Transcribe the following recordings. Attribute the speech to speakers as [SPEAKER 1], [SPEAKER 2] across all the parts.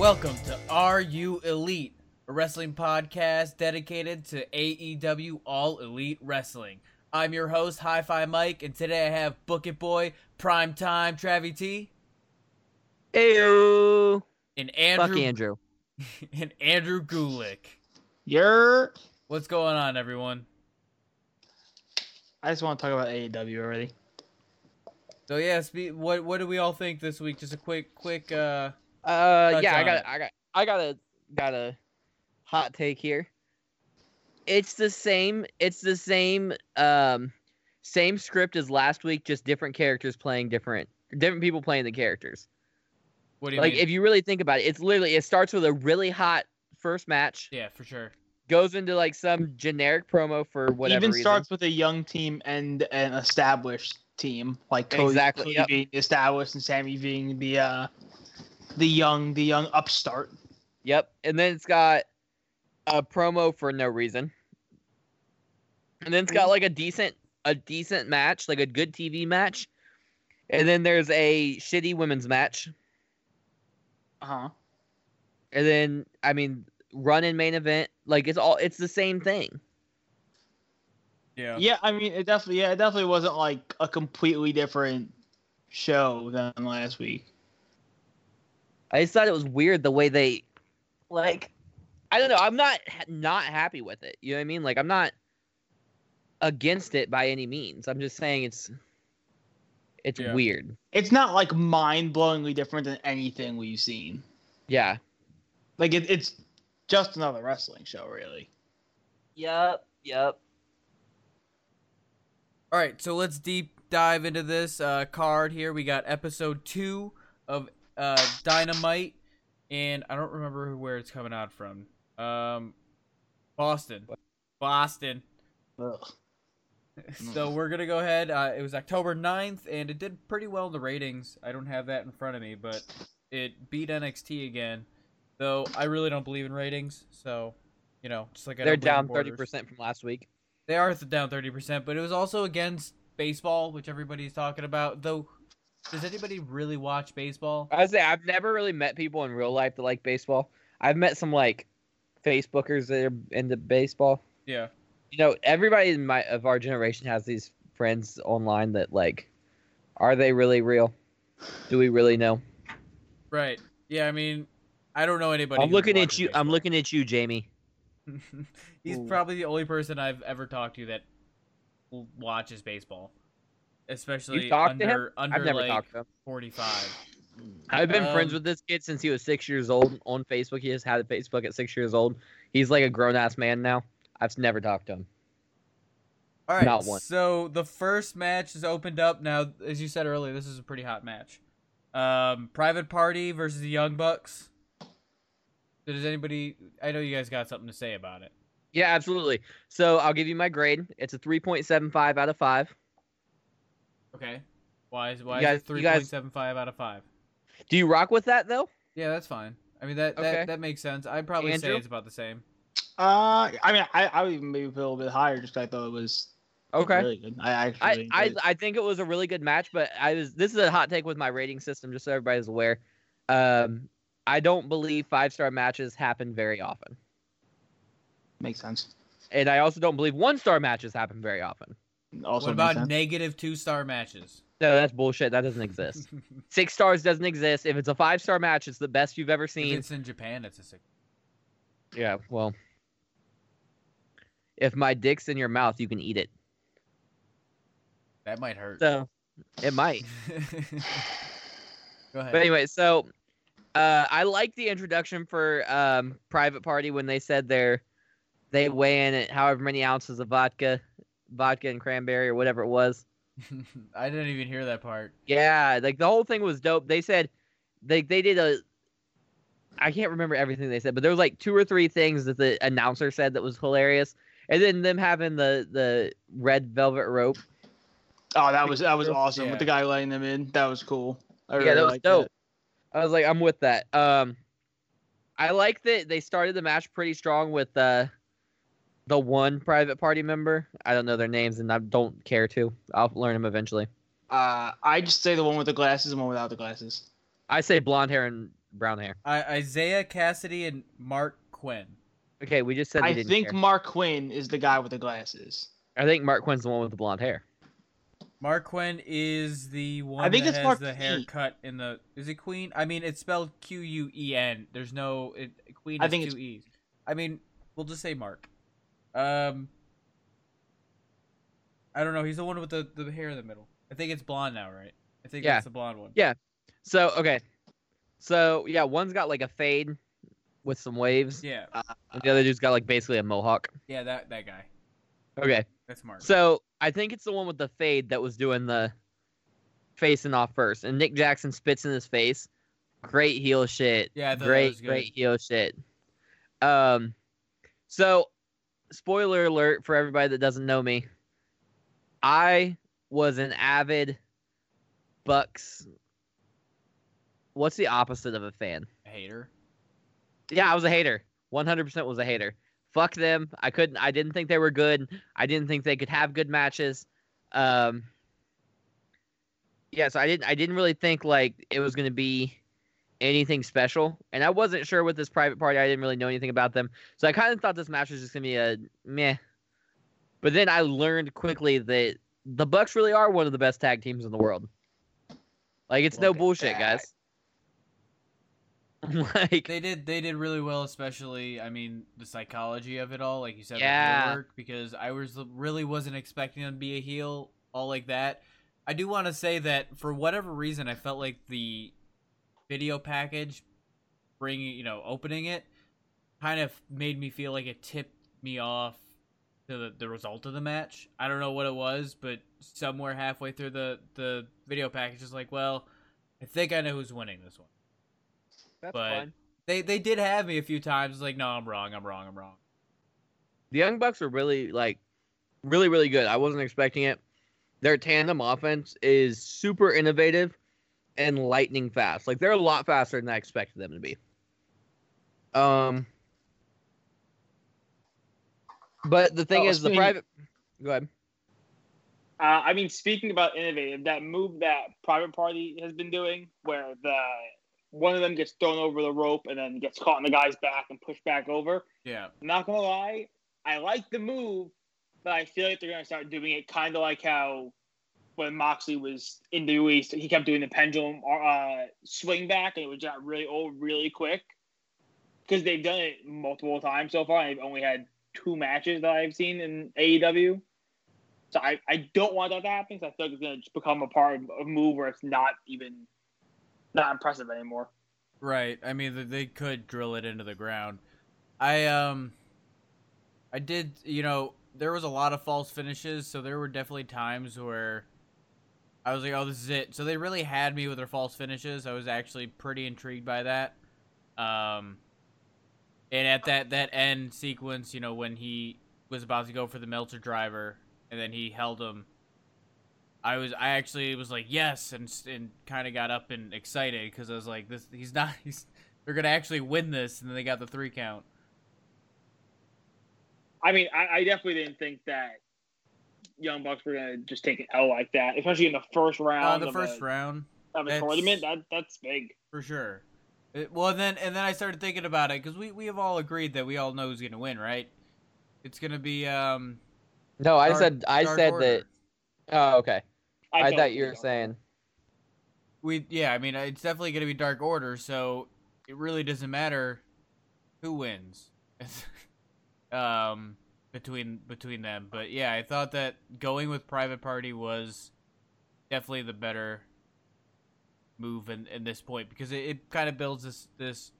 [SPEAKER 1] Welcome to Are You Elite, a wrestling podcast dedicated to AEW All Elite Wrestling. I'm your host, Hi Fi Mike, and today I have Book It Boy, Prime Time Travie T,
[SPEAKER 2] Ew.
[SPEAKER 1] and
[SPEAKER 2] Fuck
[SPEAKER 1] Andrew
[SPEAKER 2] Andrew.
[SPEAKER 1] and Andrew Gulick.
[SPEAKER 3] You're.
[SPEAKER 1] What's going on, everyone?
[SPEAKER 3] I just want to talk about AEW already.
[SPEAKER 1] So yeah, spe- what what do we all think this week? Just a quick quick uh
[SPEAKER 2] Uh,
[SPEAKER 1] Touch
[SPEAKER 2] yeah, I got. I got, I got a, got a hot take here. It's the same. It's the same. Um, same script as last week, just different characters playing different, different people playing the characters.
[SPEAKER 1] what do you
[SPEAKER 2] Like,
[SPEAKER 1] mean?
[SPEAKER 2] if you really think about it, it's literally it starts with a really hot first match,
[SPEAKER 1] yeah, for sure.
[SPEAKER 2] goes into like some generic promo for whatever
[SPEAKER 3] Even
[SPEAKER 2] reason.
[SPEAKER 3] starts with a young team and an established team, like Cody,
[SPEAKER 2] Exactly,
[SPEAKER 3] Cody
[SPEAKER 2] yep.
[SPEAKER 3] being established and Sammy being the uh, the young, the young upstart.
[SPEAKER 2] Yep. And then it's got a promo for no reason. And then it's got like a decent a decent match, like a good TV match. And then there's a shitty women's match.
[SPEAKER 3] Uh huh.
[SPEAKER 2] And then I mean run in main event. Like it's all it's the same thing.
[SPEAKER 1] Yeah.
[SPEAKER 3] Yeah, I mean, it definitely, yeah, it definitely wasn't like a completely different show than last week.
[SPEAKER 2] I just thought it was weird the way they like I don't know, I'm not not happy with it. You know what I mean? Like I'm not against it by any means. I'm just saying it's it's
[SPEAKER 1] Yeah.
[SPEAKER 2] weird.
[SPEAKER 3] It's not like mind-blowingly different than anything we've seen.
[SPEAKER 2] Yeah.
[SPEAKER 3] Like it, it's just another wrestling show, really.
[SPEAKER 2] Yep. Yep.
[SPEAKER 1] All right, so let's deep dive into this uh, card here. We got episode two of uh, Dynamite, and I don't remember where it's coming out from. Um, Boston, Boston.
[SPEAKER 3] Ugh.
[SPEAKER 1] So we're gonna go ahead. Uh, it was October 9th, and it did pretty well in the ratings. I don't have that in front of me, but it beat NXT again. Though I really don't believe in ratings, so you know, just like I
[SPEAKER 2] They're
[SPEAKER 1] don't believe in
[SPEAKER 2] down thirty percent from last week.
[SPEAKER 1] They are down thirty percent, but it was also against baseball, which everybody's talking about. Though, does anybody really watch baseball?
[SPEAKER 2] I say I've never really met people in real life that like baseball. I've met some like Facebookers that are into baseball.
[SPEAKER 1] Yeah,
[SPEAKER 2] You know, everybody in my of our generation has these friends online that like, are they really real? Do we really know?
[SPEAKER 1] right. Yeah, I mean, I don't know anybody.
[SPEAKER 2] I'm looking at you. I'm looking at you, Jamie.
[SPEAKER 1] He's
[SPEAKER 3] Ooh.
[SPEAKER 1] probably the only person I've ever talked to that watches baseball, especially
[SPEAKER 2] talked to him?
[SPEAKER 1] under under
[SPEAKER 2] I've never
[SPEAKER 1] like
[SPEAKER 2] talked to him.
[SPEAKER 1] forty-five.
[SPEAKER 2] I've been friends
[SPEAKER 1] Um,
[SPEAKER 2] with this kid since he was six years old on Facebook. He has had a Facebook at six years old. He's like a grown ass man now. I've never talked to him.
[SPEAKER 1] All right,
[SPEAKER 2] Not one.
[SPEAKER 1] so the first match is opened up now. As you said earlier, this is a pretty hot match. Um, Private Party versus the Young Bucks. Does anybody? I know you guys got something to say about it.
[SPEAKER 2] Yeah, absolutely. So I'll give you my grade. It's a 3.75 out of 5.
[SPEAKER 1] Okay. Why is why
[SPEAKER 2] You guys-
[SPEAKER 1] is it
[SPEAKER 2] you
[SPEAKER 1] three
[SPEAKER 2] guys-
[SPEAKER 1] point seven five out of five?
[SPEAKER 2] Do you rock with that though?
[SPEAKER 1] Yeah, that's fine. I mean that
[SPEAKER 2] Okay.
[SPEAKER 1] that, that makes sense. I'd probably say it's about the same.
[SPEAKER 3] Uh, I mean, I, I would even maybe put a little bit higher just 'cause I thought it was
[SPEAKER 2] Okay.
[SPEAKER 3] really good. I
[SPEAKER 2] I,
[SPEAKER 3] actually,
[SPEAKER 2] I
[SPEAKER 3] enjoyed it.
[SPEAKER 2] I think it was a really good match, but I was this is a hot take with my rating system, just so everybody's aware. Um, I don't believe five star matches happen very often,
[SPEAKER 3] makes sense.
[SPEAKER 2] and I also don't believe one star matches happen very often.
[SPEAKER 3] Also,
[SPEAKER 1] what about negative two star matches?
[SPEAKER 2] No, that's bullshit. That doesn't exist. Six stars doesn't exist. If it's a five star match, it's the best you've ever
[SPEAKER 1] if
[SPEAKER 2] seen.
[SPEAKER 1] it's in Japan, it's a six.
[SPEAKER 2] Yeah, well, if my dick's in your mouth, you can eat it.
[SPEAKER 1] That might hurt.
[SPEAKER 2] So it might.
[SPEAKER 1] Go ahead.
[SPEAKER 2] But anyway, so uh, I like the introduction for um, Private Party when they said they're they weigh in at however many ounces of vodka, vodka and cranberry or whatever it was.
[SPEAKER 1] I didn't even hear that part.
[SPEAKER 2] Yeah, like the whole thing was dope. They said they they did a. I can't remember everything they said, but there was like two or three things that the announcer said that was hilarious, and then them having the the red velvet rope.
[SPEAKER 3] Oh, that was that was awesome
[SPEAKER 1] Yeah.
[SPEAKER 3] with the guy letting them in. That was cool. I
[SPEAKER 2] Yeah,
[SPEAKER 3] really
[SPEAKER 2] that was
[SPEAKER 3] liked
[SPEAKER 2] dope. I was like, I'm with that. Um, I like that they started the match pretty strong with uh, the one private party member. I don't know their names, and I don't care to. I'll learn them eventually.
[SPEAKER 3] Uh, I just say the one with the glasses and one without the glasses.
[SPEAKER 2] I say blonde hair and brown hair?
[SPEAKER 1] I, Isiah Kassidy and Mark Quinn.
[SPEAKER 2] Okay, we just said they
[SPEAKER 3] I
[SPEAKER 2] didn't
[SPEAKER 3] think
[SPEAKER 2] care.
[SPEAKER 3] Mark Quinn is the guy with the glasses.
[SPEAKER 2] I think Mark Quinn's the one with the blonde hair.
[SPEAKER 1] Mark Quinn is the one I
[SPEAKER 3] think
[SPEAKER 1] that
[SPEAKER 3] it's
[SPEAKER 1] has
[SPEAKER 3] Mark
[SPEAKER 1] the
[SPEAKER 3] Queen.
[SPEAKER 1] haircut in the. Is it Queen? I mean, it's spelled Q U E N. There's no it, Queen.
[SPEAKER 3] I think
[SPEAKER 1] two E's. I mean, we'll just say Mark. Um, I don't know. He's the one with the, the hair in the middle. I think it's blonde now, right? I think
[SPEAKER 2] Yeah.
[SPEAKER 1] that's the blonde one.
[SPEAKER 2] Yeah. So okay, so yeah, one's got like a fade with some waves,
[SPEAKER 1] Yeah,
[SPEAKER 2] and the other dude's got like basically a mohawk.
[SPEAKER 1] yeah, that that guy.
[SPEAKER 2] Okay,
[SPEAKER 1] That's Mark.
[SPEAKER 2] so I think it's the one with the fade that was doing the facing off first, and Nick Jackson spits in his face. Great heel shit.
[SPEAKER 1] Yeah, I thought that
[SPEAKER 2] great, great heel shit. Um, so spoiler alert for everybody that doesn't know me. I was an avid Bucks. What's the opposite of a fan?
[SPEAKER 1] A hater.
[SPEAKER 2] Yeah, I was a hater. 100% was a hater. Fuck them. I couldn't I didn't think they were good. I didn't think they could have good matches. Um Yeah, so I didn't I didn't really think like it was going to be anything special. And I wasn't sure with this private party. I didn't really know anything about them. So I kind of thought this match was just going to be a meh. But then I learned quickly that the Bucks really are one of the best tag teams in the world. Like it's no
[SPEAKER 3] Look at
[SPEAKER 2] bullshit,
[SPEAKER 3] that.
[SPEAKER 2] guys. like
[SPEAKER 1] They did they did really well, especially I mean the psychology of it all, like you said,
[SPEAKER 2] Yeah.
[SPEAKER 1] Because I was really wasn't expecting them to be a heel all like that. I do want to say that for whatever reason, I felt like the video package, bringing you know opening it, kind of made me feel like it tipped me off to the, the result of the match. I don't know what it was, but somewhere halfway through the the video package is like, well, I think I know who's winning this one
[SPEAKER 2] That's
[SPEAKER 1] but-
[SPEAKER 2] fine.
[SPEAKER 1] they they did have me a few times like no i'm wrong i'm wrong i'm wrong
[SPEAKER 2] The Young Bucks are really like really really good. I wasn't expecting it. Their tandem offense is super innovative and lightning fast. Like they're a lot faster than I expected them to be. Um But the thing
[SPEAKER 3] Oh,
[SPEAKER 2] is the private Go ahead.
[SPEAKER 3] Uh, I mean, speaking about innovative, that move that Private Party has been doing, where the one of them gets thrown over the rope and then gets caught in the guy's back and pushed back over.
[SPEAKER 1] yeah
[SPEAKER 3] Not gonna lie, I like the move, but I feel like they're gonna start doing it kind of like how when Moxley was in the East, he kept doing the pendulum uh, swing back, and it was got really old really quick. Because they've done it multiple times so far, and they've only had two matches that I've seen in AEW. So I, I don't want that to happen. 'cause I feel like it's gonna just become a part of a move where it's not even not impressive anymore.
[SPEAKER 1] right i mean they could drill it into the ground i um i did you know there was a lot of false finishes so there were definitely times where i was like oh this is it. So they really had me with their false finishes. I was actually pretty intrigued by that. Um and at that that end sequence you know when he was about to go for the Meltzer driver and then he held him I was I actually was like yes and and kind of got up and excited because I was like this he's not he's they're gonna actually win this and then they got the three count.
[SPEAKER 3] I mean, I, I definitely didn't think that Young Bucks were gonna just take an L like that, especially in the first
[SPEAKER 1] Uh,
[SPEAKER 3] round
[SPEAKER 1] the
[SPEAKER 3] of,
[SPEAKER 1] first
[SPEAKER 3] a,
[SPEAKER 1] round
[SPEAKER 3] of a
[SPEAKER 1] that's-
[SPEAKER 3] tournament. That that's big.
[SPEAKER 1] for sure. It, well, then and then I started thinking about it because we we have all agreed that we all know who's gonna win, right? It's gonna be um.
[SPEAKER 2] No, I
[SPEAKER 1] Dark-
[SPEAKER 2] said I said
[SPEAKER 1] Order.
[SPEAKER 2] that Oh, okay. I,
[SPEAKER 3] felt
[SPEAKER 2] thought you were saying
[SPEAKER 1] We yeah, I mean it's definitely gonna be Dark Order, so it really doesn't matter who wins. um, between between them, but yeah, I thought that going with Private Party was definitely the better move in, in this point because it, it kind of builds this this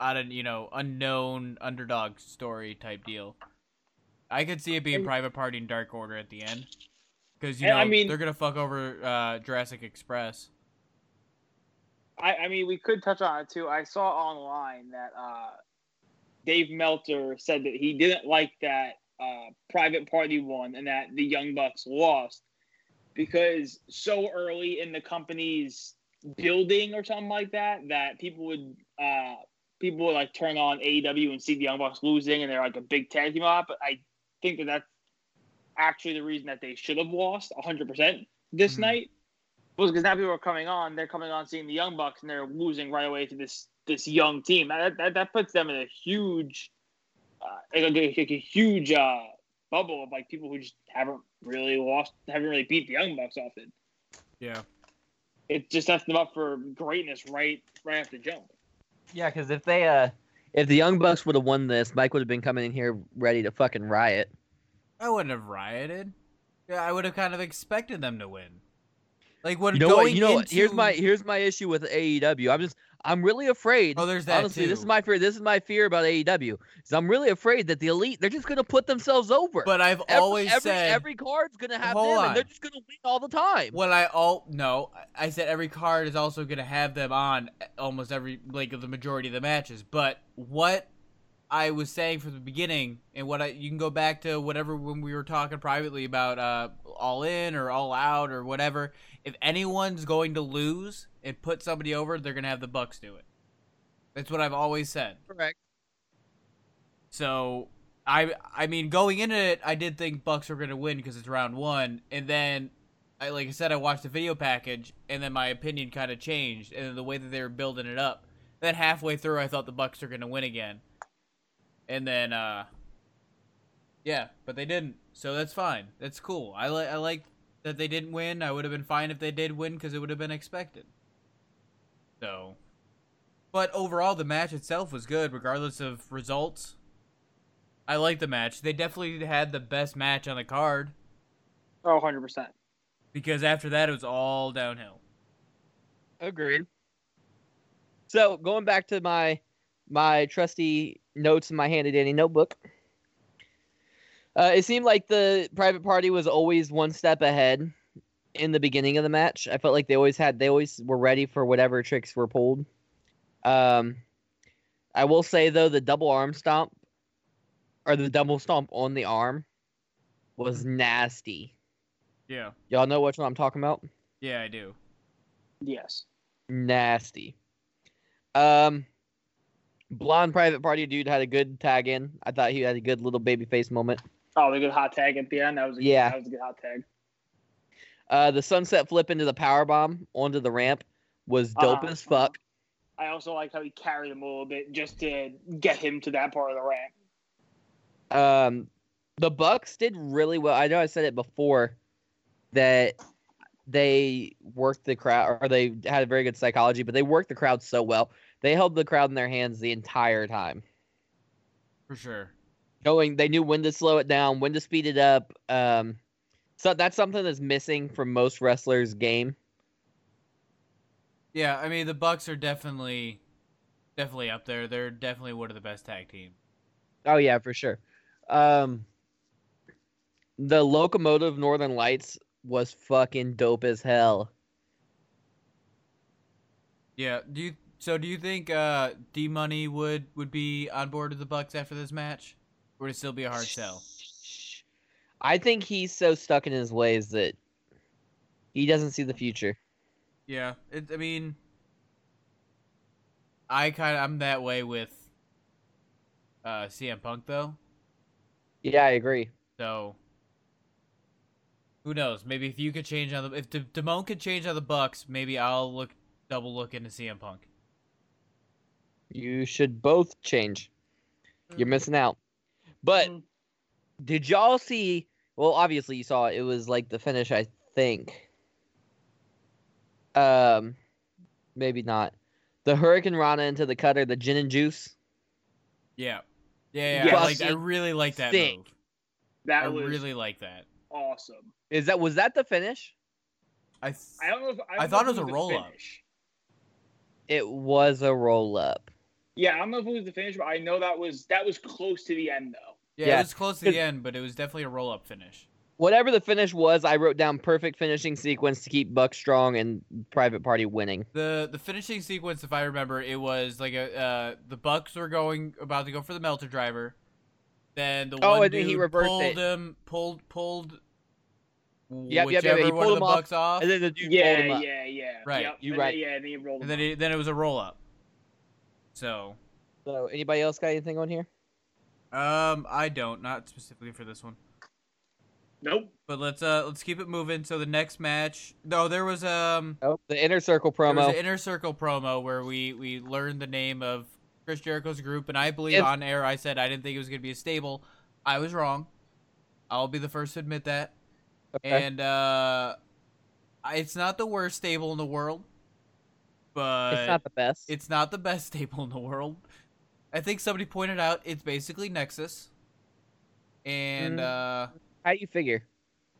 [SPEAKER 1] out of you know unknown underdog story type deal. I could see it being Private Party and Dark Order at the end because you know
[SPEAKER 3] I mean-
[SPEAKER 1] they're gonna fuck over uh, Jurassic Express.
[SPEAKER 3] I, I mean, we could touch on it too. I saw online that uh, Dave Meltzer said that he didn't like that uh, Private Party won and that the Young Bucks lost because so early in the company's building or something like that that people would uh, people would like turn on AEW and see the Young Bucks losing and they're like a big tag team up. But I think that that's actually the reason that they should have lost 100% this
[SPEAKER 1] Mhm.
[SPEAKER 3] night was because now people are coming on. They're coming on seeing the Young Bucks, and they're losing right away to this this young team. That that, that puts them in a huge, uh, like, a, like a huge uh, bubble of like people who just haven't really lost, haven't really beat the Young Bucks often.
[SPEAKER 1] Yeah.
[SPEAKER 3] It just sets them up for greatness right right after jump.
[SPEAKER 2] Yeah, because if they uh, if the Young Bucks would have won this, Mike would have been coming in here ready to fucking riot.
[SPEAKER 1] I wouldn't have rioted. Yeah, I would have kind of expected them to win. Like when
[SPEAKER 2] You know
[SPEAKER 1] going
[SPEAKER 2] what? You know what? Here's my here's my issue with AEW. I'm just I'm really afraid.
[SPEAKER 1] Oh, there's that
[SPEAKER 2] honestly, this is my fear. This is my fear about AEW. Is I'm really afraid that the elite they're just gonna put themselves over.
[SPEAKER 1] But I've
[SPEAKER 2] every,
[SPEAKER 1] always
[SPEAKER 2] every,
[SPEAKER 1] said
[SPEAKER 2] every card's gonna have them,
[SPEAKER 1] on.
[SPEAKER 2] and they're just gonna win all the time.
[SPEAKER 1] What I all no, I said every card is also going to have them on eh, almost every like the majority of the matches. But what I was saying from the beginning, and what I you can go back to whatever when we were talking privately about uh all in or all out or whatever. If anyone's going to lose and put somebody over, they're going to have the Bucks do it. That's what I've always said.
[SPEAKER 2] Correct.
[SPEAKER 1] So I I mean going into it, I did think Bucks were gonna win because it's round one, and then I like I said, I watched the video package, and then my opinion kind of changed, and the way that they were building it up. Then halfway through, I thought the Bucks were gonna win again, and then uh, yeah, but they didn't, so that's fine. That's cool. I like I like that they didn't win. I would have been fine if they did win because it would have been expected. So, but overall, the match itself was good, regardless of results. I like the match. They definitely had the best match on the card
[SPEAKER 3] Oh, 100 percent.
[SPEAKER 1] because after that it was all downhill.
[SPEAKER 2] Agreed. So going back to my my trusty notes in my handy dandy notebook. Uh, it seemed like the private party was always one step ahead in the beginning of the match. I felt like they always had they always were ready for whatever tricks were pulled. Um, I will say though the double arm stomp or the double stomp on the arm was nasty.
[SPEAKER 1] Yeah,
[SPEAKER 2] Y'all know which one I'm talking about?
[SPEAKER 1] yeah, I do.
[SPEAKER 3] Yes.
[SPEAKER 2] nasty. Um, blonde private party dude had a good tag in. I thought he had a good little baby face moment.
[SPEAKER 3] Oh, the good hot tag at the end. That was a,
[SPEAKER 2] Yeah.
[SPEAKER 3] That was a good hot tag.
[SPEAKER 2] Uh, the sunset flip into the power bomb onto the ramp was dope
[SPEAKER 3] Uh-huh,
[SPEAKER 2] as fuck.
[SPEAKER 3] I also like how he carried him a little bit just to get him to that part of the ramp.
[SPEAKER 2] Um, the Bucks did really well. I know I said it before that they worked the crowd or they had a very good psychology, but they worked the crowd so well. They held the crowd in their hands the entire time.
[SPEAKER 1] For sure.
[SPEAKER 2] Going, they knew when to slow it down, when to speed it up. Um, so that's something that's missing from most wrestlers' game.
[SPEAKER 1] Yeah, I mean the Bucks are definitely, definitely up there. They're definitely one of the best tag teams.
[SPEAKER 2] Oh yeah, for sure. Um, the locomotive Northern Lights was fucking dope as hell.
[SPEAKER 1] Yeah. Do you? So do you think uh, D Money would would be on board with the Bucks after this match, or would it still be a hard sell?
[SPEAKER 2] I think he's so stuck in his ways that he doesn't see the future.
[SPEAKER 1] Yeah. It, I mean, I kind of I'm that way with uh, CM Punk though.
[SPEAKER 2] Yeah, I agree.
[SPEAKER 1] So who knows? Maybe if you could change on the if D- Damone could change on the Bucks, maybe I'll look double look into CM Punk.
[SPEAKER 2] You should both change. You're missing out. But
[SPEAKER 3] Mm.
[SPEAKER 2] did y'all see? Well, obviously you saw it. It was like the finish, I think. Um, maybe not. The Hurricanrana into the cutter, the gin and juice.
[SPEAKER 1] Yeah. Yeah, yeah.
[SPEAKER 3] Yes.
[SPEAKER 1] I, like, I really like that
[SPEAKER 2] Sick.
[SPEAKER 1] move.
[SPEAKER 3] That
[SPEAKER 1] I
[SPEAKER 3] was
[SPEAKER 1] really like that.
[SPEAKER 3] awesome.
[SPEAKER 2] Is that was that the finish?
[SPEAKER 1] I th-
[SPEAKER 3] I don't know if I,
[SPEAKER 1] I thought it was a
[SPEAKER 3] the
[SPEAKER 1] roll-up.
[SPEAKER 2] It was a roll up.
[SPEAKER 3] Yeah, I don't know if it was the finish, but I know that was that was close to the end though.
[SPEAKER 1] yeah,
[SPEAKER 2] yeah.
[SPEAKER 1] it was close to the end, but it was definitely a roll up finish.
[SPEAKER 2] Whatever the finish was, I wrote down perfect finishing sequence to keep Buck strong and Private Party winning.
[SPEAKER 1] The the finishing sequence, if I remember, it was like a uh, the Bucks were going about to go for the Meltzer driver. Then the
[SPEAKER 2] Oh,
[SPEAKER 1] one
[SPEAKER 2] and
[SPEAKER 1] dude
[SPEAKER 2] he reversed
[SPEAKER 1] pulled
[SPEAKER 2] it.
[SPEAKER 1] him, pulled pulled
[SPEAKER 2] yep, yep,
[SPEAKER 1] whichever
[SPEAKER 2] he
[SPEAKER 1] one
[SPEAKER 2] pulled
[SPEAKER 1] of the
[SPEAKER 2] him off,
[SPEAKER 1] Bucks off,
[SPEAKER 2] And then the dude
[SPEAKER 3] yeah,
[SPEAKER 2] pulled him up.
[SPEAKER 3] yeah, yeah.
[SPEAKER 1] Right,
[SPEAKER 3] Yep,
[SPEAKER 2] you
[SPEAKER 3] and
[SPEAKER 2] right.
[SPEAKER 3] Then, yeah, and then he rolled
[SPEAKER 1] and
[SPEAKER 3] him
[SPEAKER 1] then
[SPEAKER 3] up.
[SPEAKER 1] he, then it was a roll up. So,
[SPEAKER 2] So, anybody else got anything on here?
[SPEAKER 1] um, I don't, not specifically for this one.
[SPEAKER 3] Nope.
[SPEAKER 1] But let's uh let's keep it moving. So the next match, no, there was um
[SPEAKER 2] Oh, the inner circle
[SPEAKER 1] there was
[SPEAKER 2] promo.
[SPEAKER 1] an inner circle promo where we we learned the name of Chris Jericho's group, and I believe
[SPEAKER 2] If-
[SPEAKER 1] on air I said I didn't think it was gonna be a stable. I was wrong. I'll be the first to admit that.
[SPEAKER 2] Okay.
[SPEAKER 1] And uh, it's not the worst stable in the world, but
[SPEAKER 2] it's not the best.
[SPEAKER 1] it's not the best stable in the world. I think somebody pointed out it's basically Nexus, and
[SPEAKER 2] Mm.
[SPEAKER 1] uh,
[SPEAKER 2] How you figure?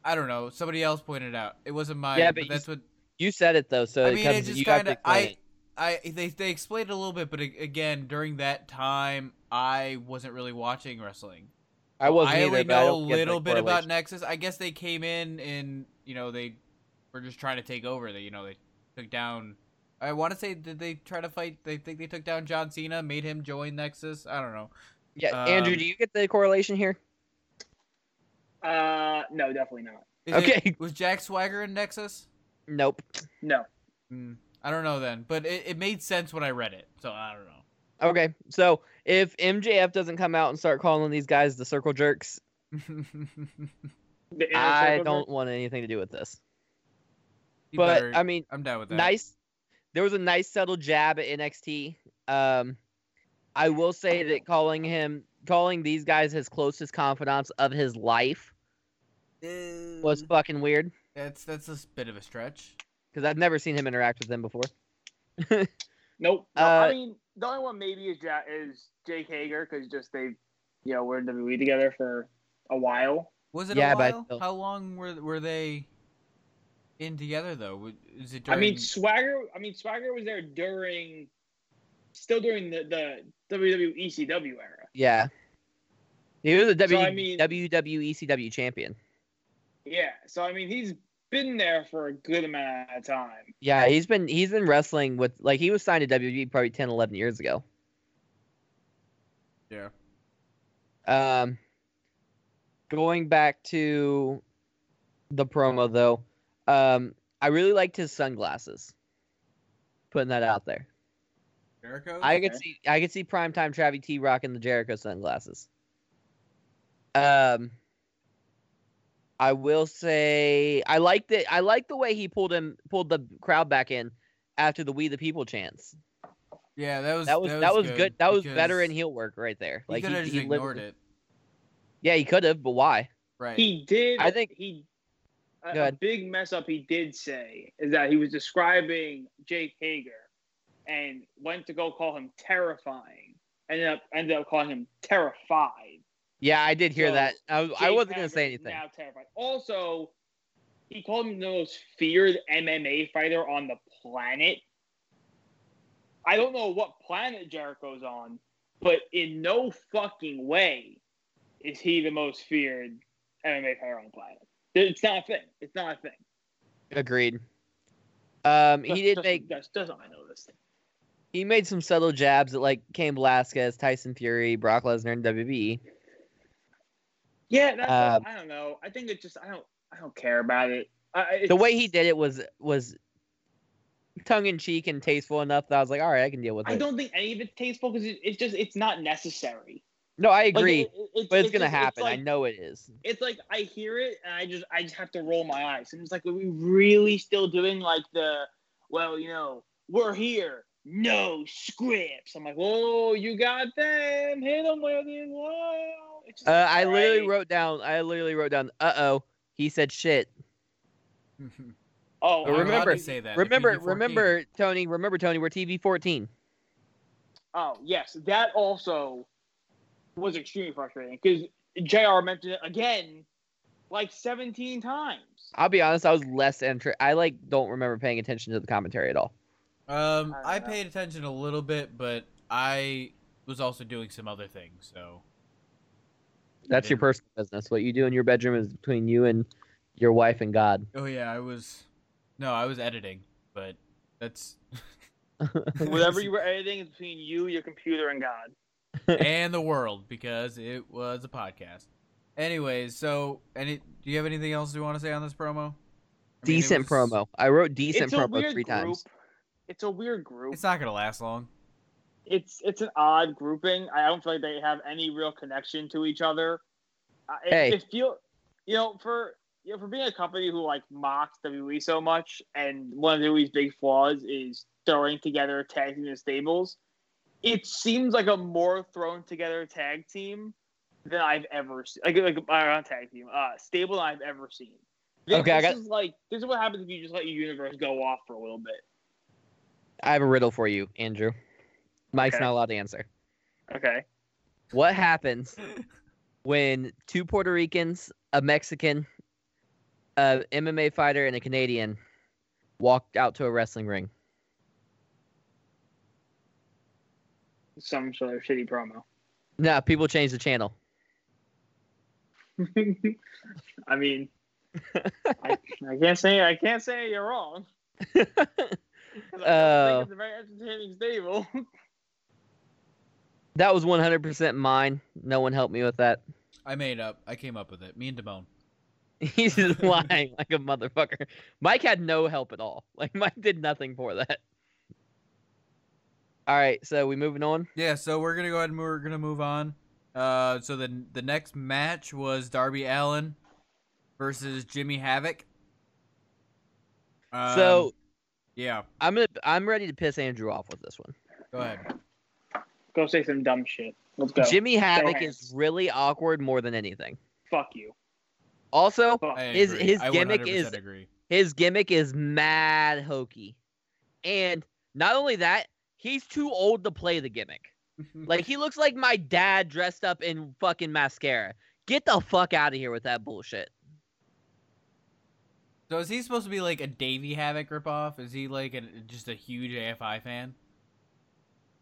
[SPEAKER 1] I don't know. Somebody else pointed out. It wasn't mine.
[SPEAKER 2] Yeah,
[SPEAKER 1] but,
[SPEAKER 2] but
[SPEAKER 1] that's what
[SPEAKER 2] You said it though, so
[SPEAKER 1] I
[SPEAKER 2] it
[SPEAKER 1] mean.
[SPEAKER 2] comes,
[SPEAKER 1] It just kind of I. I they they explained it a little bit, but again, during that time, I wasn't really watching wrestling.
[SPEAKER 2] I wasn't
[SPEAKER 1] I only
[SPEAKER 2] I
[SPEAKER 1] know a
[SPEAKER 2] don't get the
[SPEAKER 1] little bit about. Nexus. I guess they came in and you know they were just trying to take over. They you know they took down. I want to say did they try to fight? They think they took down John Cena, made him join Nexus. I don't know.
[SPEAKER 2] Yeah, Andrew,
[SPEAKER 1] um,
[SPEAKER 2] do you get the correlation here?
[SPEAKER 3] Uh, no, definitely not.
[SPEAKER 2] Okay.
[SPEAKER 1] it- was Jack Swagger in Nexus?
[SPEAKER 2] Nope.
[SPEAKER 3] No.
[SPEAKER 1] Hmm, I don't know then, but it, it made sense when I read it, so I don't know.
[SPEAKER 2] Okay, so if MJF doesn't come out and start calling these guys the circle jerks,
[SPEAKER 3] The
[SPEAKER 2] I
[SPEAKER 3] circle
[SPEAKER 2] don't
[SPEAKER 3] group?
[SPEAKER 2] want anything to do with this.
[SPEAKER 1] You
[SPEAKER 2] but
[SPEAKER 1] better-
[SPEAKER 2] I mean,
[SPEAKER 1] I'm down with that.
[SPEAKER 2] nice. There was a nice subtle jab at NXT. Um, I will say that calling him, calling these guys his closest confidants of his life was
[SPEAKER 1] Uh,
[SPEAKER 2] fucking weird
[SPEAKER 1] that's that's a bit of a stretch.
[SPEAKER 2] because I've never seen him interact with them before.
[SPEAKER 3] Nope. No,
[SPEAKER 2] Uh,
[SPEAKER 3] I mean, the only one maybe is ja- is Jake Hager because just they, you know, were in WWE together for a while.
[SPEAKER 1] Was it
[SPEAKER 2] Yeah,
[SPEAKER 1] a
[SPEAKER 2] but
[SPEAKER 1] while?
[SPEAKER 2] still.
[SPEAKER 1] How long were were they in together though? W- Is it
[SPEAKER 3] I mean, Swagger. I mean, Swagger was there during, still during the the WWE ECW era.
[SPEAKER 2] Yeah, he was a
[SPEAKER 3] So,
[SPEAKER 2] w-
[SPEAKER 3] I mean-
[SPEAKER 2] WWE ECW champion.
[SPEAKER 3] Yeah. So I mean, he's been there for a good amount of time.
[SPEAKER 2] Yeah, he's been he's been wrestling with like he was signed to WWE probably 10, 11 years ago.
[SPEAKER 1] yeah.
[SPEAKER 2] Um, going back to the promo though, um, I really liked his sunglasses. Putting that out there,
[SPEAKER 1] Jericho.
[SPEAKER 2] I could see I could see primetime Travi T rocking the Jericho sunglasses. Um, I will say I liked it. I like the way he pulled him pulled the crowd back in after the "We the People" chants.
[SPEAKER 1] yeah, that was
[SPEAKER 2] That was that was, good. That was
[SPEAKER 1] because
[SPEAKER 2] veteran heel work right there. Like
[SPEAKER 1] could have just
[SPEAKER 2] he
[SPEAKER 1] ignored
[SPEAKER 2] literally-
[SPEAKER 1] it.
[SPEAKER 2] Yeah, he could have, but why?
[SPEAKER 1] Right.
[SPEAKER 3] He did.
[SPEAKER 2] I think-
[SPEAKER 3] he. A, a big mess up he did say is that he was describing Jake Hager, and went to go call him terrifying. Ended up ended up calling him terrified.
[SPEAKER 2] Yeah, I did hear
[SPEAKER 3] So,
[SPEAKER 2] that. I, was, I wasn't gonna say
[SPEAKER 3] is
[SPEAKER 2] anything.
[SPEAKER 3] Now terrified. Also, he called him the most feared MMA fighter on the planet. I don't know what planet Jericho's on, but in no fucking way is he the most feared MMA fighter on the planet. It's not a thing. It's not a thing.
[SPEAKER 2] Agreed. Um, he did
[SPEAKER 3] just,
[SPEAKER 2] make
[SPEAKER 3] Just, just I know this. thing.
[SPEAKER 2] he made some subtle jabs at like Cain Velasquez, Tyson Fury, Brock Lesnar, and WWE.
[SPEAKER 3] Yeah, that's
[SPEAKER 2] Uh,
[SPEAKER 3] I don't know. I think it just I don't I don't care about it. I,
[SPEAKER 2] The way he did it was was tongue in cheek and tasteful enough that I was like, all right, I can deal with
[SPEAKER 3] I
[SPEAKER 2] it.
[SPEAKER 3] I don't think any of it's tasteful because it, it's just it's not necessary.
[SPEAKER 2] No, I
[SPEAKER 3] Like,
[SPEAKER 2] agree,
[SPEAKER 3] it- it-
[SPEAKER 2] but it's, gonna
[SPEAKER 3] just-
[SPEAKER 2] happen. I
[SPEAKER 3] like-
[SPEAKER 2] know it is.
[SPEAKER 3] it's like I hear it and I just I just have to roll my eyes. And it's like, are we really still doing like the well, you know, we're here, no scripts. I'm like, whoa, you got them, hit them with it. Whoa.
[SPEAKER 2] Uh, I literally wrote down. I literally wrote down. Uh oh, he said shit.
[SPEAKER 3] Oh,
[SPEAKER 2] But remember-
[SPEAKER 1] say that.
[SPEAKER 2] remember, remember, Tony. Remember, Tony. We're TV fourteen.
[SPEAKER 3] Oh yes, that also was extremely frustrating because Jr. mentioned it again, like 17 times.
[SPEAKER 2] I'll be honest. I was less inter. I like don't remember paying attention to the commentary at all.
[SPEAKER 1] Um,
[SPEAKER 3] I
[SPEAKER 1] I, paid attention a little bit, but I was also doing some other things. So
[SPEAKER 2] That's your personal business. What you do in your bedroom is between you and your wife and God.
[SPEAKER 1] oh yeah, I was no, I was editing, but that's
[SPEAKER 3] Whatever you were editing is between you, your computer, and God.
[SPEAKER 1] And the world because it was a podcast. Anyways, so any do you have anything else you want to say on this promo? I mean,
[SPEAKER 2] decent
[SPEAKER 1] was-
[SPEAKER 2] promo. I wrote decent promo three
[SPEAKER 3] group.
[SPEAKER 2] times.
[SPEAKER 3] It's a weird group.
[SPEAKER 1] It's not gonna last long.
[SPEAKER 3] it's it's an odd grouping. I don't feel like they have any real connection to each other. It,
[SPEAKER 2] Hey.
[SPEAKER 3] it feel you know for you know, for being a company who like mocks WWE so much, and one of WWE's big flaws is throwing together tag team stables. It seems like a more thrown together tag team than I've ever seen. Like like uh, tag team, uh, stable than I've ever seen. This,
[SPEAKER 2] Okay, I
[SPEAKER 3] this
[SPEAKER 2] got-
[SPEAKER 3] is like this is what happens if you just let your universe go off for a little bit.
[SPEAKER 2] I have a riddle for you, Andrew. Mike's
[SPEAKER 3] Okay.
[SPEAKER 2] not allowed to answer.
[SPEAKER 3] Okay.
[SPEAKER 2] What happens when two Puerto Ricans, a Mexican, a MMA fighter, and a Canadian walk out to a wrestling ring?
[SPEAKER 3] Some sort of shitty promo.
[SPEAKER 2] No, people change the channel.
[SPEAKER 3] I mean, I, I can't say I can't say you're wrong. 'Cause I don't
[SPEAKER 2] Oh.
[SPEAKER 3] think uh, it's a very entertaining stable.
[SPEAKER 2] That was 100% mine. No one helped me with that.
[SPEAKER 1] I made up. I came up with it. Me and Damone.
[SPEAKER 2] He's just lying like a motherfucker. Mike had no help at all. Like Mike did nothing for that. All right, so we moving on.
[SPEAKER 1] Yeah, so we're gonna go ahead and we're gonna move on. Uh, so the the next match was Darby Allin versus Jimmy Havoc. Um,
[SPEAKER 2] so
[SPEAKER 1] yeah,
[SPEAKER 2] I'm gonna I'm ready to piss Andrew off with this one.
[SPEAKER 1] go ahead.
[SPEAKER 3] Go say some dumb shit. Let's go.
[SPEAKER 2] Jimmy Havoc
[SPEAKER 3] hands.
[SPEAKER 2] is really awkward more than anything.
[SPEAKER 3] Fuck you.
[SPEAKER 2] Also,
[SPEAKER 3] Fuck.
[SPEAKER 2] His- his gimmick is-
[SPEAKER 1] agree.
[SPEAKER 2] his gimmick is mad hokey. And not only that, he's too old to play the gimmick. Like he looks like my dad dressed up in fucking mascara. Get the fuck out of here with that bullshit.
[SPEAKER 1] So is he supposed to be like a Davey Havoc ripoff? Is he like a, just a huge AFI fan?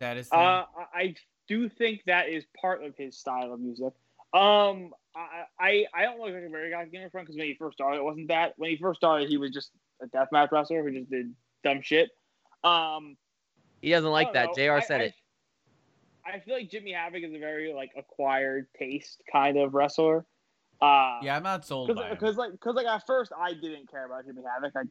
[SPEAKER 1] That is.
[SPEAKER 3] Uh, I- I do think that is part of his style of music. Um, I I, I don't look like a very guy gamer friend because when he first started, it wasn't that. When he first started, he was just a deathmatch wrestler who just did dumb shit. Um,
[SPEAKER 2] He doesn't like that.
[SPEAKER 3] know.
[SPEAKER 2] JR
[SPEAKER 3] I-
[SPEAKER 2] said
[SPEAKER 3] I-
[SPEAKER 2] it.
[SPEAKER 3] I feel like Jimmy Havoc is a very like acquired taste kind of wrestler. Uh,
[SPEAKER 1] yeah, I'm not sold
[SPEAKER 3] because like because like at first I didn't care about Jimmy Havoc. I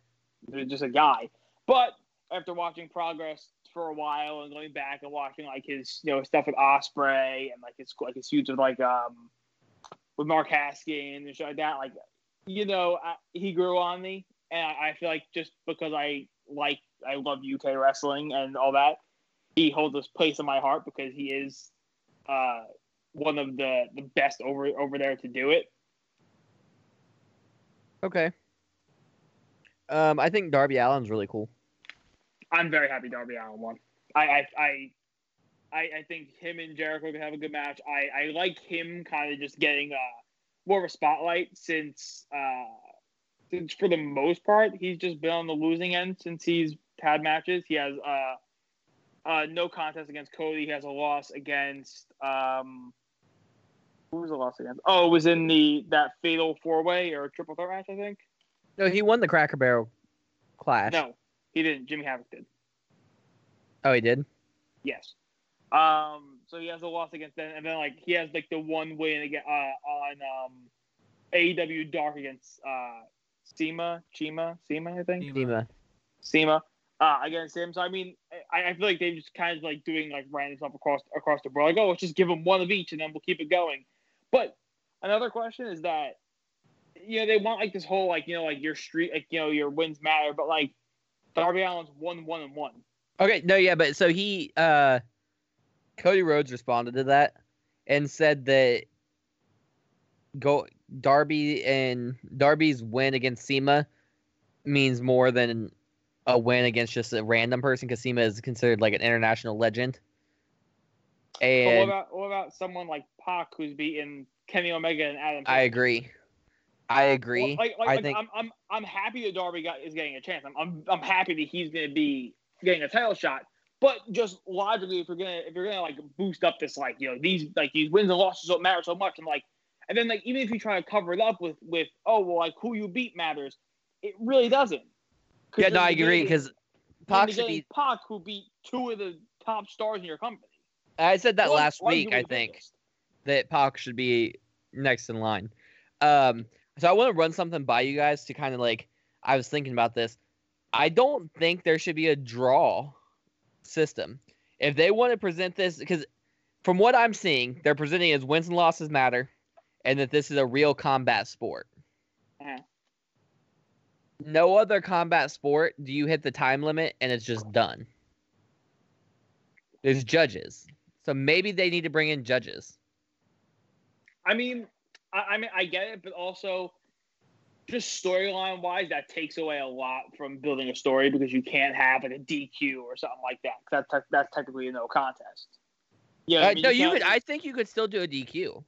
[SPEAKER 3] was just a guy, but after watching Progress for a while and going back and watching like his you know stuff with Ospreay and like his like his feuds with like um with Mark Haskins and shit like that, like you know I, he grew on me, and I, I feel like just because I like I love UK wrestling and all that, he holds a place in my heart because he is uh one of the the best over over there to do it.
[SPEAKER 2] Okay. Um, I think Darby Allin's really cool.
[SPEAKER 3] I'm very happy Darby Allin won. I I I, I, I think him and Jericho can have a good match. I, I like him kind of just getting uh more of a spotlight since uh for the most part he's just been on the losing end since he's had matches. He has uh uh no contest against Cody. He has a loss against um who was the loss against? Oh, it was in the that fatal four way or triple threat match, I think.
[SPEAKER 2] No, he won the Cracker Barrel Clash.
[SPEAKER 3] No, he didn't. Jimmy Havoc did.
[SPEAKER 2] Oh, he did.
[SPEAKER 3] Yes. Um. So he has a loss against them, and then like he has like the one win again uh, on um, AEW Dark against uh, Sema, Chima, Sema, I think
[SPEAKER 2] Dima.
[SPEAKER 3] Sema uh, against him. So I mean, I, I feel like they just kind of like doing like random stuff across across the board. Like, oh, let's just give them one of each, and then we'll keep it going. But another question is that you know they want like this whole like you know like your street like you know your wins matter, but like Darby Allin's one one and one.
[SPEAKER 2] Okay, no, yeah, but so he, uh, Cody Rhodes responded to that and said that go Darby and Darby's win against Sema means more than a win against just a random person because Sema is considered like an international legend.
[SPEAKER 3] But what
[SPEAKER 2] And
[SPEAKER 3] about what about someone like Pac who's beaten Kenny Omega and Adam?
[SPEAKER 2] I agree. I agree.
[SPEAKER 3] Like, like,
[SPEAKER 2] I
[SPEAKER 3] like,
[SPEAKER 2] think
[SPEAKER 3] I'm, I'm I'm happy that Darby got is getting a chance. I'm I'm, I'm happy that he's going to be getting a title shot. But just logically, if you're gonna if you're gonna like boost up this like you know these like these wins and losses don't matter so much, and like and then like even if you try to cover it up with with oh well like who you beat matters, it really doesn't.
[SPEAKER 2] yeah, no, I agree because Pac should be.
[SPEAKER 3] Pac who beat two of the top stars in your company.
[SPEAKER 2] I said that last week. I think.
[SPEAKER 3] biggest?
[SPEAKER 2] that Pac should be next in line. Um, so I want to run something by you guys to kind of like I was thinking about this. I don't think there should be a draw system. If they want to present this, because from what I'm seeing, they're presenting as wins and losses matter, and that this is a real combat sport.
[SPEAKER 3] Uh-huh.
[SPEAKER 2] no other combat sport do you hit the time limit and it's just done. There's judges, so maybe they need to bring in judges.
[SPEAKER 3] I mean, I, I mean, I get it, but also, just storyline wise, that takes away a lot from building a story because you can't have like a DQ or something like that. That's te- that's technically a no contest. Yeah,
[SPEAKER 2] Uh, no, you could. I think you could still do a DQ.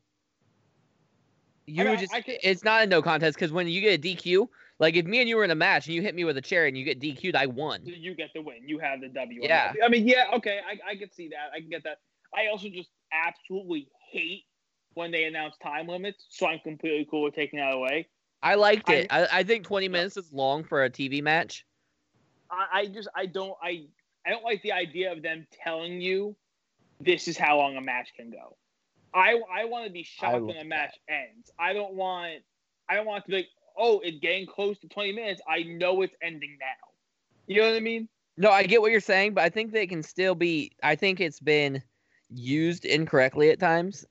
[SPEAKER 2] You
[SPEAKER 3] mean, I-
[SPEAKER 2] just.
[SPEAKER 3] I
[SPEAKER 2] it's not a no contest because when you get a DQ, like if me and you were in a match and you hit me with a chair and you get DQ'd, I won.
[SPEAKER 3] you get the win. You have the W.
[SPEAKER 2] Yeah.
[SPEAKER 3] I mean, yeah, okay, I I can see that. I can get that. I also just absolutely hate when they announce time limits, so I'm completely cool with taking that away.
[SPEAKER 2] I liked
[SPEAKER 3] I-
[SPEAKER 2] it. I, I think 20 minutes is long for a TV match.
[SPEAKER 3] I, I just I don't I I don't like the idea of them telling you this is how long a match can go. I I want to be shocked when a match ends. I don't want I don't want to be like, oh, it's getting close to twenty minutes. I know it's ending now. You know what I mean?
[SPEAKER 2] No, I get what you're saying, but I think they can still be. I think it's been used incorrectly at times.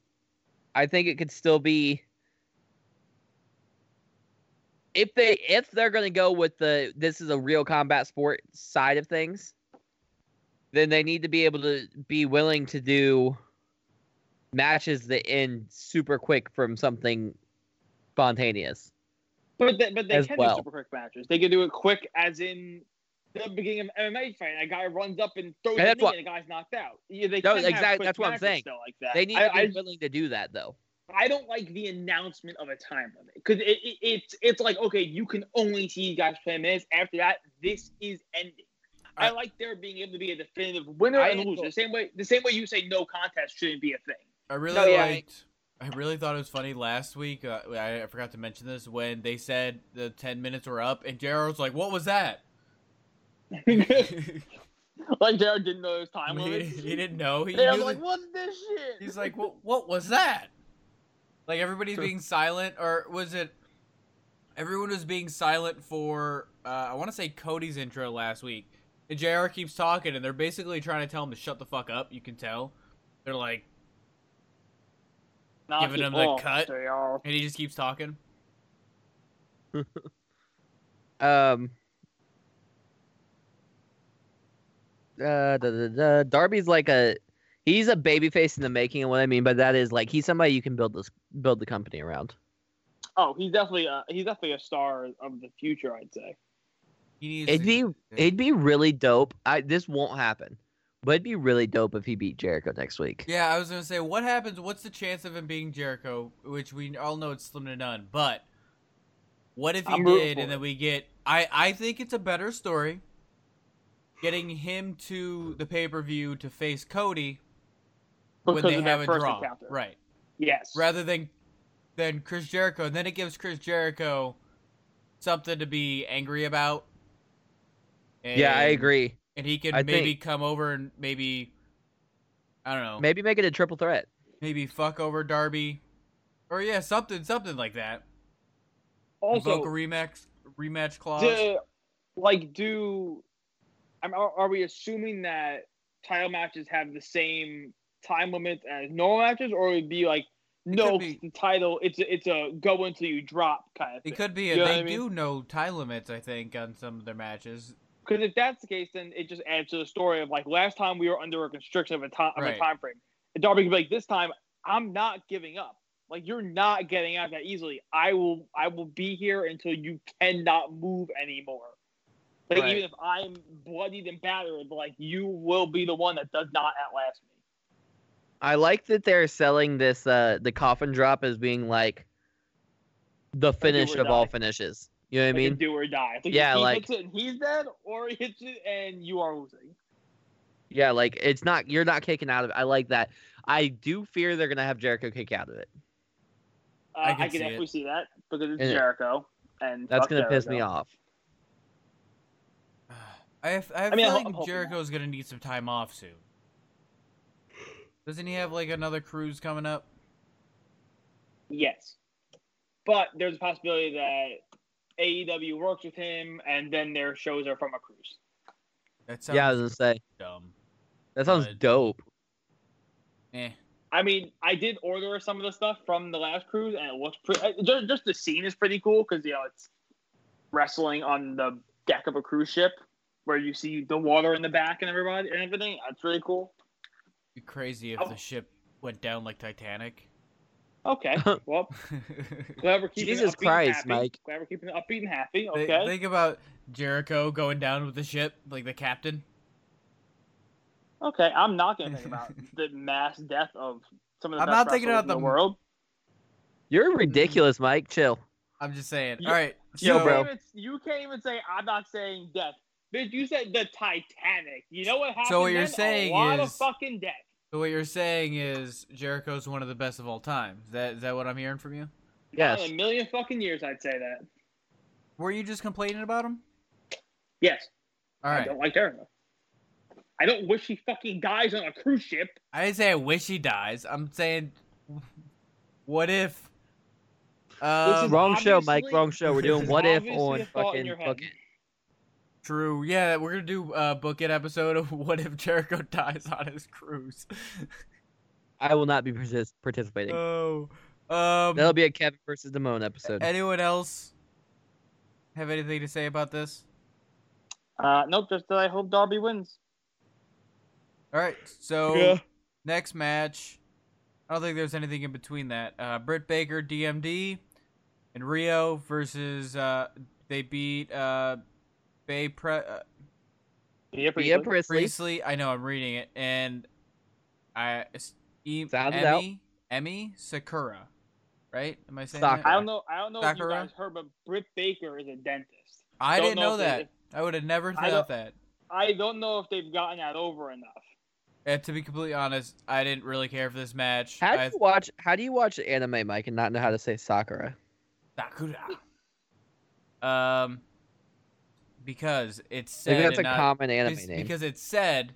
[SPEAKER 2] I think it could still be. If they if they're gonna go with the this is a real combat sport side of things, then they need to be able to be willing to do matches the end super quick from something spontaneous.
[SPEAKER 3] But they, but they can
[SPEAKER 2] well.
[SPEAKER 3] do super quick matches. They can do it quick, as in the beginning of MMA fight. A guy runs up and throws
[SPEAKER 2] And
[SPEAKER 3] a knee,
[SPEAKER 2] what-
[SPEAKER 3] and the guy's knocked out. Yeah, they
[SPEAKER 2] No,
[SPEAKER 3] can have quick
[SPEAKER 2] that's what I'm
[SPEAKER 3] matches
[SPEAKER 2] saying.
[SPEAKER 3] Still like that.
[SPEAKER 2] They need
[SPEAKER 3] I-
[SPEAKER 2] to be
[SPEAKER 3] I,
[SPEAKER 2] willing to do that though.
[SPEAKER 3] I don't like the announcement of a time limit because it, it, it's it's like okay, you can only see you guys play minutes. After that, this is ending. I,
[SPEAKER 1] I-
[SPEAKER 3] like there being able to be a definitive winner
[SPEAKER 2] I
[SPEAKER 3] and
[SPEAKER 2] enjoy-
[SPEAKER 3] loser. The same way, the same way you say no contest shouldn't be a thing.
[SPEAKER 1] I really
[SPEAKER 2] No, yeah, I-
[SPEAKER 1] liked. I really thought it was funny last week. Uh, I, I forgot to mention this when they said the ten minutes were up, and Jared was like, "What was that?"
[SPEAKER 3] like Jared didn't know his time limit.
[SPEAKER 1] he didn't know. He
[SPEAKER 3] was like, "What's this shit?"
[SPEAKER 1] He's like, "What? What was that?" Like everybody's being silent, or was it? Everyone was being silent for. Uh, I want to say Cody's intro last week, and Jr. keeps talking, and they're basically trying to tell him to shut the fuck up. You can tell. They're like,
[SPEAKER 3] Knock
[SPEAKER 1] giving him the cut. And he just keeps talking.
[SPEAKER 2] Um. Uh, da, da, da. Darby's like a he's a babyface in the making, and what I mean by that is like he's somebody you can build this build the company around.
[SPEAKER 3] Oh, he's definitely a, he's definitely a star of the future. I'd say.
[SPEAKER 2] It'd be it'd be really dope. I this won't happen, but it'd be really dope if he beat Jericho next week.
[SPEAKER 1] Yeah, I was gonna say, what happens? What's the chance of him being Jericho? Which we all know it's slim to none. But what if he
[SPEAKER 3] I'm
[SPEAKER 1] did, and then we get? I I think it's a better story. Getting him to the pay per view to face Cody when they
[SPEAKER 3] of
[SPEAKER 1] have a
[SPEAKER 3] first
[SPEAKER 1] draw,
[SPEAKER 3] encounter.
[SPEAKER 1] right?
[SPEAKER 3] Yes.
[SPEAKER 1] Rather than than Chris Jericho, and then it gives Chris Jericho something to be angry about.
[SPEAKER 2] yeah, I agree.
[SPEAKER 1] And he can
[SPEAKER 2] I
[SPEAKER 1] maybe
[SPEAKER 2] think-
[SPEAKER 1] come over and maybe I don't know.
[SPEAKER 2] Maybe make it a triple threat.
[SPEAKER 1] maybe fuck over Darby, or yeah, something something like that.
[SPEAKER 3] also,
[SPEAKER 1] Invoke a rematch rematch clause.
[SPEAKER 3] do, like do I mean, are, are we assuming that title matches have the same time limits as normal matches, or would it be like no,
[SPEAKER 1] could be-
[SPEAKER 3] the title it's a, it's a go until you drop kind of thing?
[SPEAKER 1] it could be. A,
[SPEAKER 3] You know
[SPEAKER 1] they
[SPEAKER 3] I mean?
[SPEAKER 1] do know time limits. I think on some of their matches.
[SPEAKER 3] Because if that's the case, then it just adds to the story of like last time we were under a constriction of a time of
[SPEAKER 1] Right.
[SPEAKER 3] a time frame. And Darby could be like, this time I'm not giving up. Like you're not getting out that easily. I will I will be here until you cannot move anymore. Like
[SPEAKER 1] Right.
[SPEAKER 3] even if I'm bloodied and battered, like you will be the one that does not outlast me.
[SPEAKER 2] I like that they're selling this uh the coffin drop as being like the finish
[SPEAKER 3] or
[SPEAKER 2] of all finishes. You know what I
[SPEAKER 3] Like a
[SPEAKER 2] mean?
[SPEAKER 3] do or die. It's like
[SPEAKER 2] Yeah,
[SPEAKER 3] he
[SPEAKER 2] like-
[SPEAKER 3] hits it and he's dead, or he hits it and you are losing.
[SPEAKER 2] Yeah, like it's not you're not kicking out of it. I like that. I do fear they're gonna have Jericho kick out of it.
[SPEAKER 3] Uh,
[SPEAKER 1] I
[SPEAKER 3] I
[SPEAKER 1] can
[SPEAKER 3] can,
[SPEAKER 1] see it.
[SPEAKER 3] definitely see that because it's
[SPEAKER 2] And it-
[SPEAKER 3] Jericho, and
[SPEAKER 2] That's gonna piss me off.
[SPEAKER 1] I have I have
[SPEAKER 3] I mean, I ho-
[SPEAKER 1] feeling
[SPEAKER 3] I'm hoping
[SPEAKER 1] Jericho's gonna need some time off soon. Doesn't he have like another cruise coming up?
[SPEAKER 3] Yes. But there's a possibility that AEW works with him and then their shows are from a cruise.
[SPEAKER 1] That sounds
[SPEAKER 2] Yeah, I was gonna say
[SPEAKER 1] dumb.
[SPEAKER 2] that sounds
[SPEAKER 1] But-
[SPEAKER 2] dope.
[SPEAKER 1] Eh.
[SPEAKER 3] I mean, I did order some of the stuff from the last cruise and it looks pretty. Just, just the scene is pretty cool because, you know, it's wrestling on the deck of a cruise ship where you see the water in the back and everybody and everything. That's really cool.
[SPEAKER 1] Be crazy if
[SPEAKER 3] Oh.
[SPEAKER 1] the ship went down like Titanic.
[SPEAKER 3] Okay, well, glad we're keeping
[SPEAKER 2] Jesus
[SPEAKER 3] and
[SPEAKER 2] Christ,
[SPEAKER 3] happy.
[SPEAKER 2] Mike.
[SPEAKER 3] Glad we're keeping it upbeat and happy.
[SPEAKER 1] Thi-
[SPEAKER 3] Okay.
[SPEAKER 1] Think about Jericho going down with the ship, like the captain.
[SPEAKER 3] Okay, I'm not gonna think about the mass death of some of the
[SPEAKER 1] I'm
[SPEAKER 3] best
[SPEAKER 1] not thinking about the-
[SPEAKER 3] the world.
[SPEAKER 2] You're ridiculous, Mike. Chill.
[SPEAKER 1] I'm just saying.
[SPEAKER 3] You-
[SPEAKER 1] All right.
[SPEAKER 3] You,
[SPEAKER 2] Yo,
[SPEAKER 1] so-
[SPEAKER 2] bro.
[SPEAKER 3] Can't even, you can't even say I'm not saying death. Bitch, you said the Titanic. You know what happened?
[SPEAKER 1] So what you're
[SPEAKER 3] then?
[SPEAKER 1] saying
[SPEAKER 3] a lot of
[SPEAKER 1] is-
[SPEAKER 3] fucking death.
[SPEAKER 1] So what you're saying is Jericho's one of the best of all time. Is that is that what I'm hearing from you?
[SPEAKER 3] Not
[SPEAKER 2] Yes.
[SPEAKER 3] in a million fucking years, I'd say that.
[SPEAKER 1] Were you just complaining about him?
[SPEAKER 3] Yes,
[SPEAKER 1] All
[SPEAKER 3] I don't like Jericho. I don't wish he fucking dies on a cruise ship.
[SPEAKER 1] I didn't say I wish he dies. I'm saying, what if? Um,
[SPEAKER 3] is
[SPEAKER 2] Wrong show, Mike. Wrong show. We're doing what if on
[SPEAKER 3] a thought in
[SPEAKER 2] fucking
[SPEAKER 3] your head.
[SPEAKER 2] book it.
[SPEAKER 1] True. Yeah, we're gonna do a book it episode of what if Jericho dies on his cruise.
[SPEAKER 2] I will not be partic- participating.
[SPEAKER 1] oh. Um.
[SPEAKER 2] That'll be a Kevin versus Damone episode.
[SPEAKER 1] Anyone else have anything to say about this?
[SPEAKER 3] Uh, nope, just that I hope Darby wins.
[SPEAKER 1] All right. So
[SPEAKER 2] Yeah.
[SPEAKER 1] next match, I don't think there's anything in between that. Uh, Britt Baker, DMD, and Rio versus. Uh, they beat uh, Bay Pre- uh,
[SPEAKER 3] Yeah,
[SPEAKER 2] Bea
[SPEAKER 3] pretty
[SPEAKER 2] Priestley.
[SPEAKER 1] Priestley. I know I'm reading it, and I it's e-
[SPEAKER 2] Sound it out.
[SPEAKER 1] Emmy Emmy Sakura, right? Am I saying
[SPEAKER 2] Sakura.
[SPEAKER 1] that?
[SPEAKER 3] I don't know. I don't know if you
[SPEAKER 1] Sakura?
[SPEAKER 3] guys heard, but Britt Baker is a dentist.
[SPEAKER 1] I
[SPEAKER 3] Don't
[SPEAKER 1] didn't
[SPEAKER 3] know
[SPEAKER 1] know
[SPEAKER 3] if they-
[SPEAKER 1] that. I would have never thought
[SPEAKER 3] don't-
[SPEAKER 1] that.
[SPEAKER 3] I don't know if they've gotten that over enough.
[SPEAKER 1] And to be completely honest, I didn't really care for this match.
[SPEAKER 2] How do
[SPEAKER 1] I,
[SPEAKER 2] you watch? How do you watch anime, Mike, and not know how to say Sakura?
[SPEAKER 1] Sakura. Um, because it's said
[SPEAKER 2] Maybe that's a
[SPEAKER 1] not-
[SPEAKER 2] common anime
[SPEAKER 1] because,
[SPEAKER 2] name.
[SPEAKER 1] because it's said.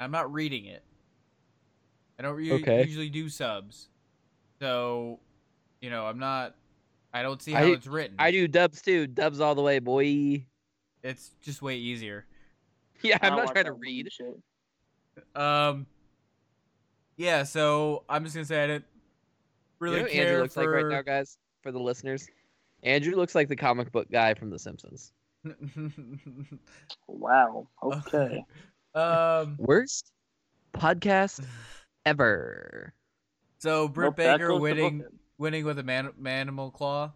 [SPEAKER 1] I'm not reading it. I don't u-
[SPEAKER 2] Okay.
[SPEAKER 1] usually do subs, so you know I'm not. I don't see how
[SPEAKER 2] do-
[SPEAKER 1] it's written.
[SPEAKER 2] I do dubs too. Dubs all the way, boy.
[SPEAKER 1] It's just way easier.
[SPEAKER 2] Yeah,
[SPEAKER 3] I
[SPEAKER 2] I'm
[SPEAKER 3] don't
[SPEAKER 2] trying to read.
[SPEAKER 3] Shit.
[SPEAKER 1] Um. Yeah, so I'm just gonna say I didn't really
[SPEAKER 2] you know what
[SPEAKER 1] care
[SPEAKER 2] Andrew looks
[SPEAKER 1] for.
[SPEAKER 2] like right now, guys? For the listeners, Andrew looks like the comic book guy from The Simpsons.
[SPEAKER 3] Wow. Okay.
[SPEAKER 1] um.
[SPEAKER 2] Worst podcast ever.
[SPEAKER 1] So Britt
[SPEAKER 3] Nope,
[SPEAKER 1] Baker winning winning with a man manimal claw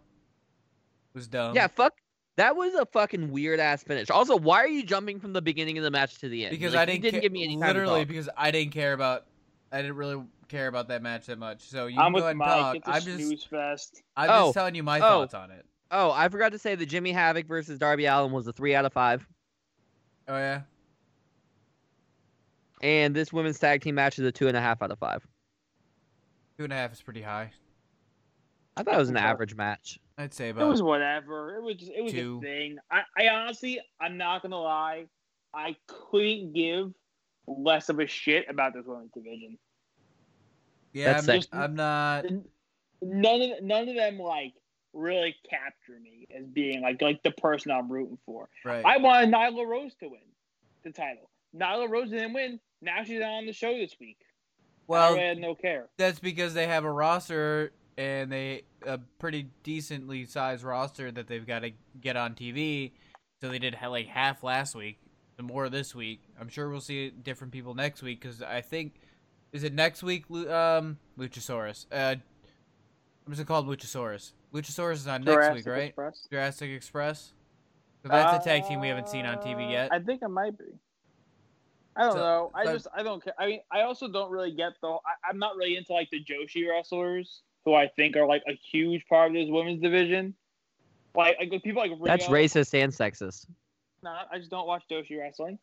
[SPEAKER 1] was dumb.
[SPEAKER 2] yeah, fuck. That was a fucking weird ass finish. Also, why are you jumping from the beginning of the match to the end?
[SPEAKER 1] because
[SPEAKER 2] Like,
[SPEAKER 1] I didn't,
[SPEAKER 2] didn't
[SPEAKER 1] ca-
[SPEAKER 2] give me any time
[SPEAKER 1] literally because I didn't care about I didn't really care about that match that much. So you
[SPEAKER 3] I'm
[SPEAKER 1] can go
[SPEAKER 3] with
[SPEAKER 1] ahead and
[SPEAKER 3] Mike.
[SPEAKER 1] talk.
[SPEAKER 3] It's a
[SPEAKER 1] I'm just
[SPEAKER 3] snooze fest.
[SPEAKER 1] I'm
[SPEAKER 2] Oh,
[SPEAKER 1] just telling you my
[SPEAKER 2] oh.
[SPEAKER 1] thoughts on it.
[SPEAKER 2] Oh, I forgot to say that Jimmy Havoc versus Darby Allin was a three out of five,
[SPEAKER 1] Oh yeah.
[SPEAKER 2] and this women's tag team match is a two and a half out of five.
[SPEAKER 1] Two and a half is pretty high.
[SPEAKER 2] I thought it was an average match.
[SPEAKER 1] I'd say about It
[SPEAKER 3] was whatever. It was just, it was
[SPEAKER 1] Two.
[SPEAKER 3] a thing. I, I honestly, I'm not gonna lie, I couldn't give less of a shit about this women's division.
[SPEAKER 1] yeah.
[SPEAKER 2] That's
[SPEAKER 1] I'm,
[SPEAKER 2] sexy.
[SPEAKER 1] I'm not.
[SPEAKER 3] None of none of them like really capture me as being like like the person I'm rooting for.
[SPEAKER 1] Right.
[SPEAKER 3] I wanted Nyla Rose to win the title. Nyla Rose didn't win. Now she's on the show this week.
[SPEAKER 1] well,
[SPEAKER 3] I had no care.
[SPEAKER 1] that's because they have a roster and they a pretty decently sized roster that they've got to get on TV. So they did like half last week, the more this week. I'm sure we'll see different people next week because I think is it next week? Um, Luchasaurus. Uh, I'm just gonna call him Luchasaurus. Luchasaurus is on next week, right?
[SPEAKER 3] Express.
[SPEAKER 1] Jurassic Express. So that's a tag team we haven't seen on TV
[SPEAKER 3] Uh,
[SPEAKER 1] yet.
[SPEAKER 3] I think it might be. I don't
[SPEAKER 1] So-
[SPEAKER 3] know. I
[SPEAKER 1] so-
[SPEAKER 3] just I don't care. I mean, I also don't really get the. I, I'm not really into like the Joshi wrestlers, who I think are like a huge part of this women's division. Like, like people like Rio,
[SPEAKER 2] That's racist and sexist.
[SPEAKER 3] Nah, I just don't watch Joshi wrestling.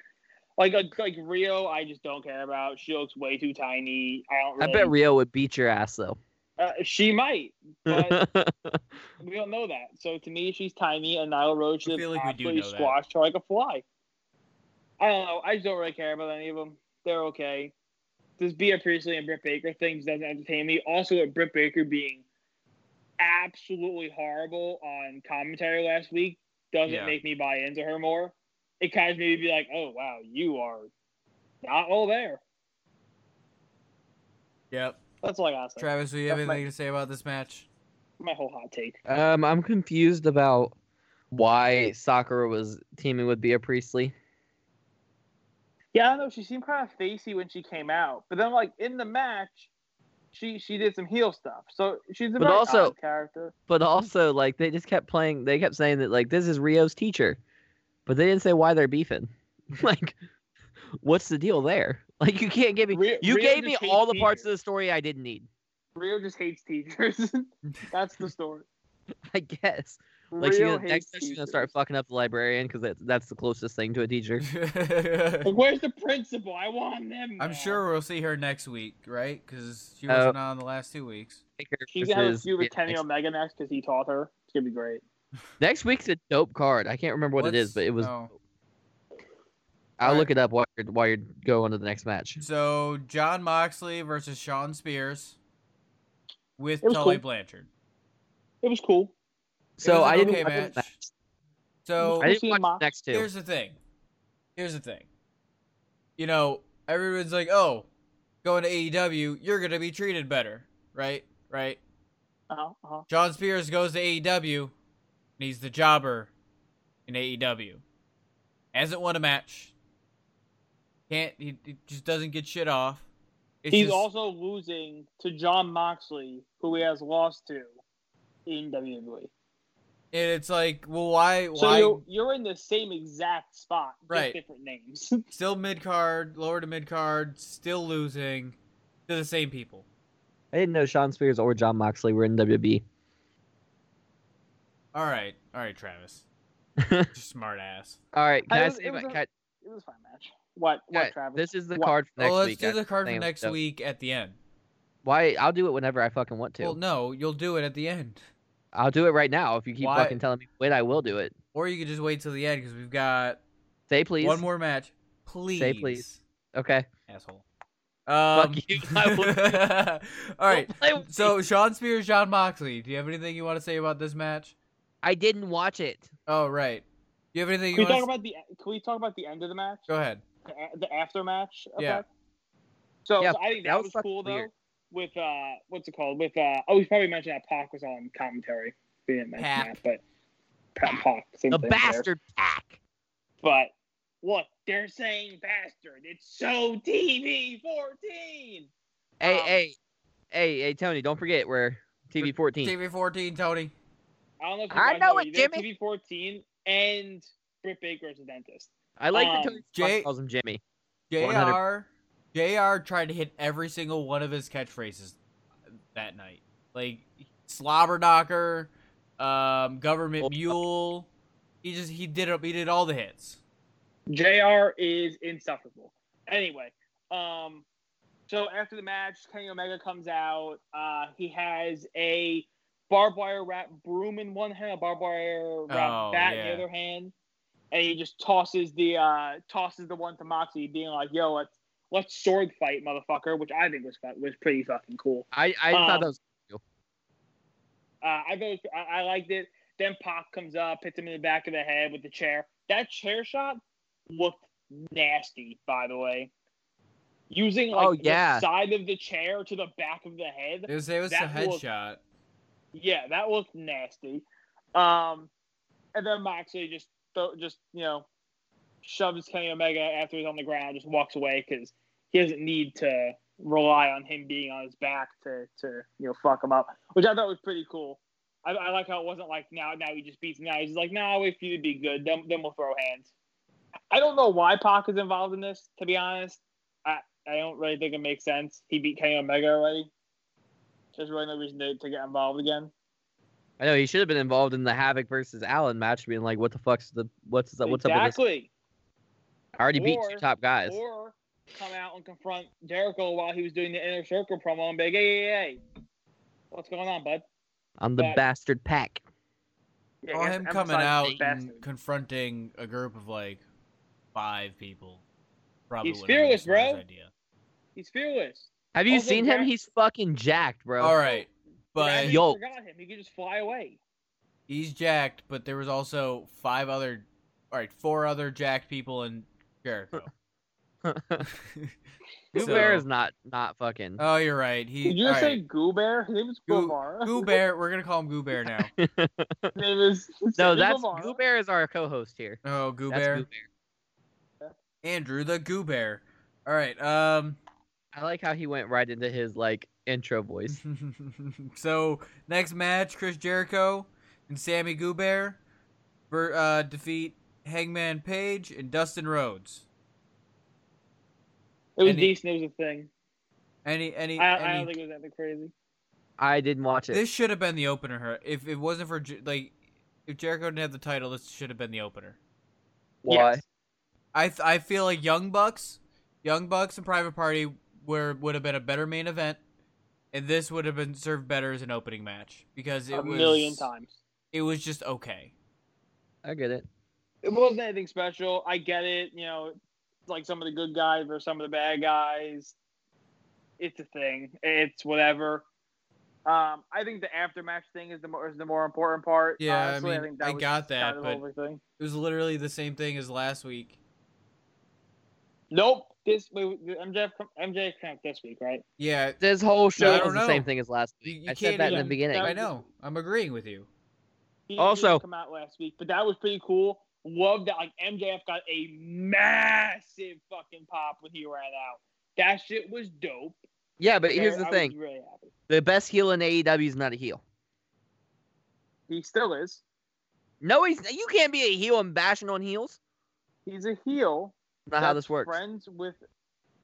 [SPEAKER 3] Like, like like Rio, I just don't care about. She looks way too tiny. I don't.
[SPEAKER 2] I bet Rio would beat your ass though.
[SPEAKER 3] Uh, she might, but we don't know that. So to me, she's tiny, and Nyla Rose
[SPEAKER 1] I
[SPEAKER 3] should
[SPEAKER 1] feel like
[SPEAKER 3] absolutely
[SPEAKER 1] know that.
[SPEAKER 3] squashed her like a fly. I don't know. I just don't really care about any of them. They're okay. This Bea Priestley and Britt Baker things doesn't entertain me. Also, with Britt Baker being absolutely horrible on commentary last week doesn't
[SPEAKER 1] Yeah.
[SPEAKER 3] make me buy into her more. It kind of made me be like, oh wow, you are not all there.
[SPEAKER 1] Yep.
[SPEAKER 3] That's all I gotta.
[SPEAKER 1] Travis, do you have
[SPEAKER 3] That's my-
[SPEAKER 1] anything to say about this match?
[SPEAKER 3] My whole hot take.
[SPEAKER 2] Um, I'm confused about why Sakura was teaming with Bea Priestley.
[SPEAKER 3] Yeah, I don't know. She seemed kind of facey when she came out, but then like in the match, she she did some heel stuff. So she's a
[SPEAKER 2] But
[SPEAKER 3] very
[SPEAKER 2] also-
[SPEAKER 3] odd character.
[SPEAKER 2] But also, like, they just kept playing. They kept saying that, like, this is Rio's teacher, but they didn't say why they're beefing. like, what's the deal there? Like, you can't give me.
[SPEAKER 3] Rio-
[SPEAKER 2] you
[SPEAKER 3] Rio
[SPEAKER 2] gave me
[SPEAKER 3] hates
[SPEAKER 2] all the parts of the story I didn't need.
[SPEAKER 3] Rio just hates teachers. That's the story.
[SPEAKER 2] I guess. Like, she's
[SPEAKER 3] Rio
[SPEAKER 2] gonna, next
[SPEAKER 3] hates
[SPEAKER 2] she's gonna start fucking up the librarian because that's that's the closest thing to a teacher.
[SPEAKER 3] Like, where's the principal? I want them.
[SPEAKER 1] I'm sure we'll see her next week, right? Because she
[SPEAKER 2] Oh.
[SPEAKER 1] wasn't on the last two weeks.
[SPEAKER 3] She's gonna have a
[SPEAKER 2] versus
[SPEAKER 3] feud with
[SPEAKER 2] Bea
[SPEAKER 3] Kenny
[SPEAKER 2] next,
[SPEAKER 3] Omega next because he taught her. It's gonna be great.
[SPEAKER 2] next week's a dope card. I can't remember what it is, but it was.
[SPEAKER 1] oh.
[SPEAKER 2] I'll
[SPEAKER 1] Alright.
[SPEAKER 2] look it up while you're while you're going to the next match.
[SPEAKER 1] So Jon Moxley versus Shawn Spears with
[SPEAKER 3] It was
[SPEAKER 1] Tully
[SPEAKER 3] cool.
[SPEAKER 1] Blanchard.
[SPEAKER 3] It was cool.
[SPEAKER 2] So
[SPEAKER 1] was
[SPEAKER 2] I didn't
[SPEAKER 1] okay
[SPEAKER 2] watch the
[SPEAKER 1] match. So
[SPEAKER 2] I didn't watch the next two.
[SPEAKER 1] here's the thing. Here's the thing. You know, everyone's like, "Oh, going to AEW, you're gonna be treated better, right? Right."
[SPEAKER 3] Uh-huh, uh-huh.
[SPEAKER 1] John Spears goes to AEW, and he's the jobber in AEW. Hasn't won a match. Can't he, he just doesn't get shit off. It's
[SPEAKER 3] He's
[SPEAKER 1] just-
[SPEAKER 3] also losing to Jon Moxley, who he has lost to in WWE.
[SPEAKER 1] and it's like, well, why?
[SPEAKER 3] So
[SPEAKER 1] why?
[SPEAKER 3] you're, you're in the same exact spot, just
[SPEAKER 1] Right.
[SPEAKER 3] different names.
[SPEAKER 1] Still mid card, lower to mid card, still losing to the same people.
[SPEAKER 2] I didn't know Shawn Spears or Jon Moxley were in WWE.
[SPEAKER 1] All right, all right, Travis, smart ass.
[SPEAKER 2] All right, can
[SPEAKER 3] I
[SPEAKER 2] I,
[SPEAKER 3] was- it was
[SPEAKER 2] my-
[SPEAKER 3] a- It was a fun match. What? What,
[SPEAKER 2] Alright,
[SPEAKER 3] Travis?
[SPEAKER 2] This is the
[SPEAKER 3] What?
[SPEAKER 2] card for next
[SPEAKER 1] well, let's
[SPEAKER 2] week.
[SPEAKER 1] do the card for next
[SPEAKER 2] so-
[SPEAKER 1] week at the end.
[SPEAKER 2] Why? I'll do it whenever I fucking want to.
[SPEAKER 1] Well, no, you'll do it at the end,
[SPEAKER 2] I'll do it right now. If you keep
[SPEAKER 1] Why-
[SPEAKER 2] fucking telling me wait, I will do it.
[SPEAKER 1] or you could just wait till the end because we've got
[SPEAKER 2] Say please.
[SPEAKER 1] one more match. Please, Say
[SPEAKER 2] please. Okay.
[SPEAKER 1] asshole. Um,
[SPEAKER 2] Fuck you.
[SPEAKER 1] All right.
[SPEAKER 2] Don't play with
[SPEAKER 1] So. Shawn Spears, Jon Moxley. Do you have anything you want to say about this match?
[SPEAKER 2] I didn't watch it.
[SPEAKER 1] Oh, right. Do you have anything
[SPEAKER 3] Can
[SPEAKER 1] you
[SPEAKER 3] we talk
[SPEAKER 1] to
[SPEAKER 3] about the? Can we talk about the end of the match?
[SPEAKER 1] Go ahead.
[SPEAKER 3] The, a- the after match.
[SPEAKER 1] Yeah.
[SPEAKER 3] So,
[SPEAKER 2] Yeah,
[SPEAKER 3] so I think
[SPEAKER 2] that
[SPEAKER 3] that,
[SPEAKER 2] was
[SPEAKER 3] was,
[SPEAKER 2] fucking
[SPEAKER 3] cool though. With uh, what's it called? With uh, oh, we probably mentioned that Pac was on commentary. We didn't mention
[SPEAKER 1] Pac.
[SPEAKER 3] that, but Pac, Pac same
[SPEAKER 2] The
[SPEAKER 3] thing there.
[SPEAKER 2] bastard Pac.
[SPEAKER 3] But look, they're saying bastard. It's so TV fourteen.
[SPEAKER 2] Hey,
[SPEAKER 3] Um,
[SPEAKER 2] hey, hey, hey, Tony! Don't forget we're TV fourteen.
[SPEAKER 1] TV 14, Tony.
[SPEAKER 3] I don't know if you
[SPEAKER 2] I
[SPEAKER 3] guys
[SPEAKER 2] know
[SPEAKER 3] know
[SPEAKER 2] it. Jimmy.
[SPEAKER 3] TV fourteen and Britt Baker as a dentist.
[SPEAKER 2] I like
[SPEAKER 3] Um,
[SPEAKER 2] that Tony
[SPEAKER 1] Jay-
[SPEAKER 2] calls him Jimmy.
[SPEAKER 1] JR,
[SPEAKER 2] 100.
[SPEAKER 1] JR tried to hit every single one of his catchphrases that night. Like slobber knocker, um, government
[SPEAKER 2] Oh.
[SPEAKER 1] mule. He just he did it. He did all the hits.
[SPEAKER 3] Jr. is insufferable. Anyway, um, so after the match, Kenny Omega comes out. Uh, he has a barbed wire wrap broom in one hand, a barbed wire wrap
[SPEAKER 1] Oh,
[SPEAKER 3] bat in the other hand, and he just tosses the uh, tosses the one to Moxie, being like, "Yo, let's let's sword fight, motherfucker," which I think was was pretty fucking cool.
[SPEAKER 2] I I thought
[SPEAKER 3] Um,
[SPEAKER 2] that was cool.
[SPEAKER 3] Uh, I, thought it was- I I liked it. Then Pac comes up, hits him in the back of the head with the chair. That chair shot looked nasty, by the way. Using like
[SPEAKER 2] Oh, yeah.
[SPEAKER 3] the side of the chair to the back of the head.
[SPEAKER 1] It was it was a
[SPEAKER 3] That looked-
[SPEAKER 1] headshot.
[SPEAKER 3] Yeah, that looked nasty. Um, and then Moxley just throw, just you know shoves Kenny Omega after he's on the ground, just walks away because he doesn't need to rely on him being on his back to to you know fuck him up, which I thought was pretty cool. I, I like how it wasn't like now now he just beats him now. He's like, nah, I'll wait for you to be good, then then we'll throw hands. I don't know why Pac is involved in this, to be honest. I I don't really think it makes sense. He beat Kenny Omega already. There's really no reason to, to get involved again.
[SPEAKER 2] I know he should have been involved in the Havoc versus Allin match, being like, "What the fuck's the what's the, what's up with this?"
[SPEAKER 3] exactly.
[SPEAKER 2] I already beat two top guys.
[SPEAKER 3] Or come out and confront Jericho while he was doing the inner circle promo and be like, hey, hey, hey, what's going on, bud?
[SPEAKER 2] I'm the
[SPEAKER 3] but-
[SPEAKER 2] bastard Pac.
[SPEAKER 3] Yeah,
[SPEAKER 1] Well, him coming out
[SPEAKER 3] the
[SPEAKER 1] and
[SPEAKER 3] bastard.
[SPEAKER 1] confronting a group of like five people. Probably
[SPEAKER 3] He's
[SPEAKER 1] wouldn't have been the
[SPEAKER 3] fearless, bro.
[SPEAKER 1] Idea.
[SPEAKER 3] He's fearless.
[SPEAKER 2] Have you
[SPEAKER 3] Also,
[SPEAKER 2] seen him?
[SPEAKER 3] Jack-
[SPEAKER 2] He's fucking jacked, bro.
[SPEAKER 1] All right,
[SPEAKER 3] But
[SPEAKER 1] but
[SPEAKER 2] Yo-
[SPEAKER 3] forgot him. He could just fly away.
[SPEAKER 1] he's jacked. But there was also five other, all right, four other jacked people in Jericho.
[SPEAKER 2] Goo
[SPEAKER 1] So-
[SPEAKER 2] is not not fucking.
[SPEAKER 1] Oh, you're right. He.
[SPEAKER 3] Did you say
[SPEAKER 1] right.
[SPEAKER 3] Goobear? His name is
[SPEAKER 1] Goo-
[SPEAKER 3] Guevara.
[SPEAKER 1] We're gonna call him Goo Bear now.
[SPEAKER 3] His name is
[SPEAKER 2] no, that's
[SPEAKER 3] Guevara.
[SPEAKER 2] Goo is our co-host here.
[SPEAKER 1] Oh, Goo
[SPEAKER 2] That's
[SPEAKER 1] Bear. Andrew the Goo Bear. All right. Um.
[SPEAKER 2] I like how he went right into his like intro voice.
[SPEAKER 1] so next match, Chris Jericho and Sammy Goo Bear ver- uh, defeat Hangman Page and Dustin Rhodes.
[SPEAKER 3] It was
[SPEAKER 1] Any-
[SPEAKER 3] decent. It was a thing.
[SPEAKER 1] Any any,
[SPEAKER 3] I, I don't think it was anything crazy.
[SPEAKER 2] I didn't watch it.
[SPEAKER 1] this should have been the opener. Her if it wasn't for like if Jericho didn't have the title, this should have been the opener.
[SPEAKER 2] Why?
[SPEAKER 3] Yes.
[SPEAKER 1] I th- I feel like Young Bucks, Young Bucks and Private Party were would have been a better main event, and this would have been served better as an opening match because it was
[SPEAKER 3] a
[SPEAKER 1] was
[SPEAKER 3] million times.
[SPEAKER 1] It was just okay.
[SPEAKER 2] I get it.
[SPEAKER 3] It wasn't anything special. I get it. You know, like some of the good guys versus some of the bad guys. It's a thing. It's whatever. Um, I think the aftermatch thing is the more is the more important part.
[SPEAKER 1] Yeah, I
[SPEAKER 3] honestly.
[SPEAKER 1] mean,
[SPEAKER 3] think that
[SPEAKER 1] I
[SPEAKER 3] was
[SPEAKER 1] got that,
[SPEAKER 3] kind of
[SPEAKER 1] but- It was literally the same thing as last week.
[SPEAKER 3] Nope. This wait, wait, MJF come- MJF came out this week, right?
[SPEAKER 1] Yeah,
[SPEAKER 2] This whole show
[SPEAKER 1] I don't
[SPEAKER 2] was the same thing as last week.
[SPEAKER 1] you
[SPEAKER 2] I said that in the
[SPEAKER 3] even-
[SPEAKER 2] beginning.
[SPEAKER 1] I know. I'm agreeing with you.
[SPEAKER 3] He
[SPEAKER 2] Also-
[SPEAKER 3] didn't come out last week, but that was pretty cool. Love that. Like MJF got a massive fucking pop when he ran out. That shit was dope.
[SPEAKER 2] Yeah, but here's the
[SPEAKER 3] was
[SPEAKER 2] thing:
[SPEAKER 3] really happy.
[SPEAKER 2] the best heel in AEW is not a heel.
[SPEAKER 3] He still is.
[SPEAKER 2] No, he's. You can't be a heel and bashing on heels.
[SPEAKER 3] He's a heel.
[SPEAKER 2] Not how this works.
[SPEAKER 3] Friends with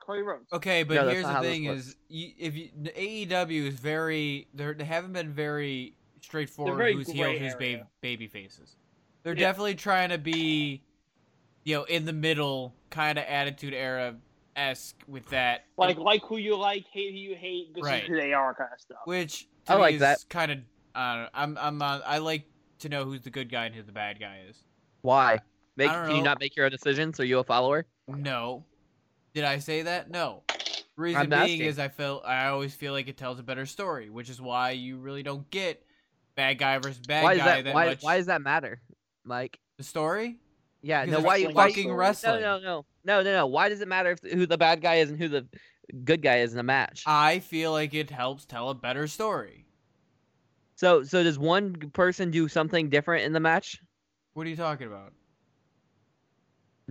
[SPEAKER 3] Cody Rhodes.
[SPEAKER 1] Okay, but
[SPEAKER 2] No,
[SPEAKER 1] here's the thing: is you, if you, the AEW is very they're, they haven't been very straightforward
[SPEAKER 3] very
[SPEAKER 1] who's heel, who's ba- baby faces. They're
[SPEAKER 3] Yeah.
[SPEAKER 1] definitely trying to be, you know, in the middle kind of attitude era esque with that.
[SPEAKER 3] Like like who you like, hate who you hate. This
[SPEAKER 1] Right.
[SPEAKER 3] is who they are, kind of stuff.
[SPEAKER 1] which to
[SPEAKER 2] I like
[SPEAKER 1] is
[SPEAKER 2] that.
[SPEAKER 1] kind of I don't know. I'm I'm not, I like to know who's the good guy and who the bad guy is.
[SPEAKER 2] Why? Make,
[SPEAKER 1] I don't
[SPEAKER 2] can you not make your own decisions? Are you a follower?
[SPEAKER 1] No. Did I say that? No. Reason
[SPEAKER 2] I'm
[SPEAKER 1] being
[SPEAKER 2] asking.
[SPEAKER 1] is I feel I always feel like it tells a better story, which is why you really don't get bad guy versus bad
[SPEAKER 2] why
[SPEAKER 1] guy
[SPEAKER 2] does that?
[SPEAKER 1] that
[SPEAKER 2] Why,
[SPEAKER 1] much.
[SPEAKER 2] why does that matter, Mike?
[SPEAKER 1] the story?
[SPEAKER 2] Yeah, no. Why?
[SPEAKER 1] it's
[SPEAKER 2] Why?
[SPEAKER 1] fucking
[SPEAKER 3] story.
[SPEAKER 1] wrestling.
[SPEAKER 2] No, no, no, no, no, no. Why does it matter if who the bad guy is and who the good guy is in a match?
[SPEAKER 1] I feel like it helps tell a better story.
[SPEAKER 2] So, so does one person do something different in the match?
[SPEAKER 1] What are you talking about?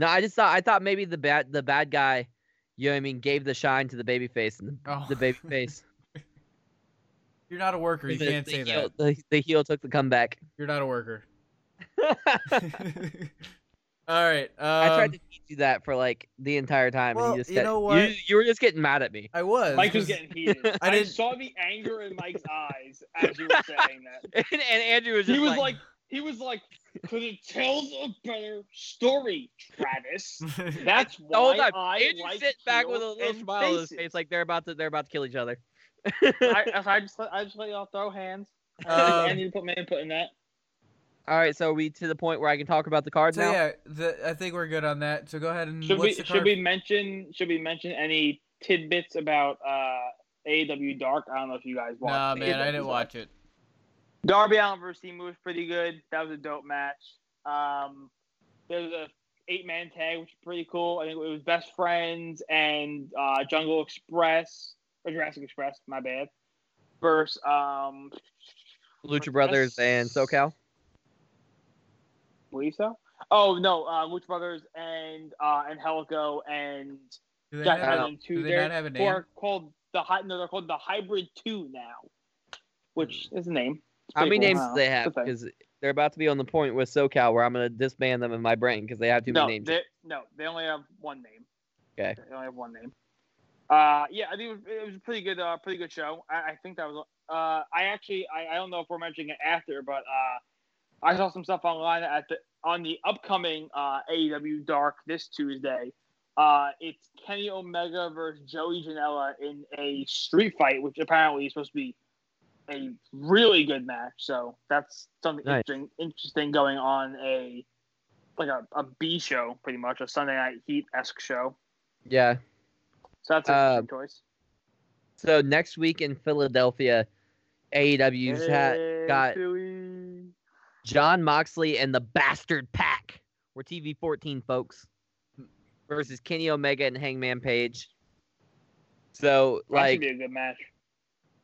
[SPEAKER 2] No, I just thought I thought maybe the bad the bad guy, you know what I mean, gave the shine to the baby face and the,
[SPEAKER 1] Oh.
[SPEAKER 2] the baby face.
[SPEAKER 1] You're not a worker. You
[SPEAKER 2] the,
[SPEAKER 1] can't
[SPEAKER 2] the
[SPEAKER 1] say
[SPEAKER 2] heel,
[SPEAKER 1] that.
[SPEAKER 2] The, the heel took the comeback.
[SPEAKER 1] You're not a worker. All right. Um,
[SPEAKER 2] I tried to teach you that for like the entire time,
[SPEAKER 1] well,
[SPEAKER 2] and you just
[SPEAKER 1] you
[SPEAKER 2] said-
[SPEAKER 1] know what?
[SPEAKER 2] You, you were just getting mad at me.
[SPEAKER 1] I was.
[SPEAKER 3] Mike was getting heated.
[SPEAKER 1] I
[SPEAKER 3] I, saw the anger in Mike's eyes as you were saying that.
[SPEAKER 2] and, and Andrew was just
[SPEAKER 3] He was
[SPEAKER 2] like,
[SPEAKER 3] like, he was like, because it tells a better story, Travis. That's why
[SPEAKER 2] the whole time.
[SPEAKER 3] I
[SPEAKER 2] Andrew
[SPEAKER 3] like
[SPEAKER 2] sits back with a little smile on his face, like they're about to they're about to kill each other.
[SPEAKER 3] I, I just let, I just let y'all throw hands.
[SPEAKER 1] Um,
[SPEAKER 3] I need to put my input in that.
[SPEAKER 2] All right, so are we to the point where I can talk about the cards
[SPEAKER 1] so
[SPEAKER 2] now?
[SPEAKER 1] yeah, the, I think we're good on that. So go ahead and
[SPEAKER 3] Should
[SPEAKER 1] what's
[SPEAKER 3] we
[SPEAKER 1] the
[SPEAKER 3] should we mention should we mention any tidbits about uh AEW Dark? I don't know if you guys watched.
[SPEAKER 1] Nah,
[SPEAKER 3] the
[SPEAKER 1] man, I didn't
[SPEAKER 3] Dark.
[SPEAKER 1] watch it.
[SPEAKER 3] Darby Allin versus Emu was pretty good. That was a dope match. Um, there was a eight man tag, which was pretty cool. I think it was Best Friends and uh, Jungle Express or Jurassic Express. My bad. Versus um,
[SPEAKER 2] Lucha Brothers and SoCal.
[SPEAKER 3] believe so. Oh no, uh, Lucha Brothers and uh, and Helico and
[SPEAKER 1] Do they
[SPEAKER 3] Jack
[SPEAKER 1] not have,
[SPEAKER 3] Island Two.
[SPEAKER 1] do they
[SPEAKER 3] They're
[SPEAKER 1] not have a
[SPEAKER 3] who
[SPEAKER 1] name?
[SPEAKER 3] are called the hy- no, they're called the Hybrid Two now, which is a name. It's
[SPEAKER 2] How many
[SPEAKER 3] pretty
[SPEAKER 2] names do they have?
[SPEAKER 3] It's a.
[SPEAKER 2] Because they're about to be on the point with SoCal where I'm going to disband them in my brain because they have too
[SPEAKER 3] no,
[SPEAKER 2] many names.
[SPEAKER 3] They, no, they only have one name.
[SPEAKER 2] Okay.
[SPEAKER 3] They only have one name. Uh, yeah, I think it was, it was a pretty good, uh, pretty good show. I, I think that was. Uh, I actually, I, I don't know if we're mentioning it after, but uh, I saw some stuff online at the on the upcoming uh, AEW Dark this Tuesday. Uh, it's Kenny Omega versus Joey Janela in a street fight, which apparently is supposed to be a really good match. So that's something
[SPEAKER 2] Nice.
[SPEAKER 3] interesting, interesting going on a like a, a B show, pretty much a Sunday Night Heat esque show.
[SPEAKER 2] Yeah.
[SPEAKER 3] So that's a
[SPEAKER 2] Uh,
[SPEAKER 3] choice.
[SPEAKER 2] So next week in Philadelphia, AEW's
[SPEAKER 3] Hey,
[SPEAKER 2] got
[SPEAKER 3] Philly.
[SPEAKER 2] Jon Moxley and the Bastard Pac. We're TV 14, folks. versus Kenny Omega and Hangman Page. So
[SPEAKER 3] That
[SPEAKER 2] like
[SPEAKER 3] should be a good match.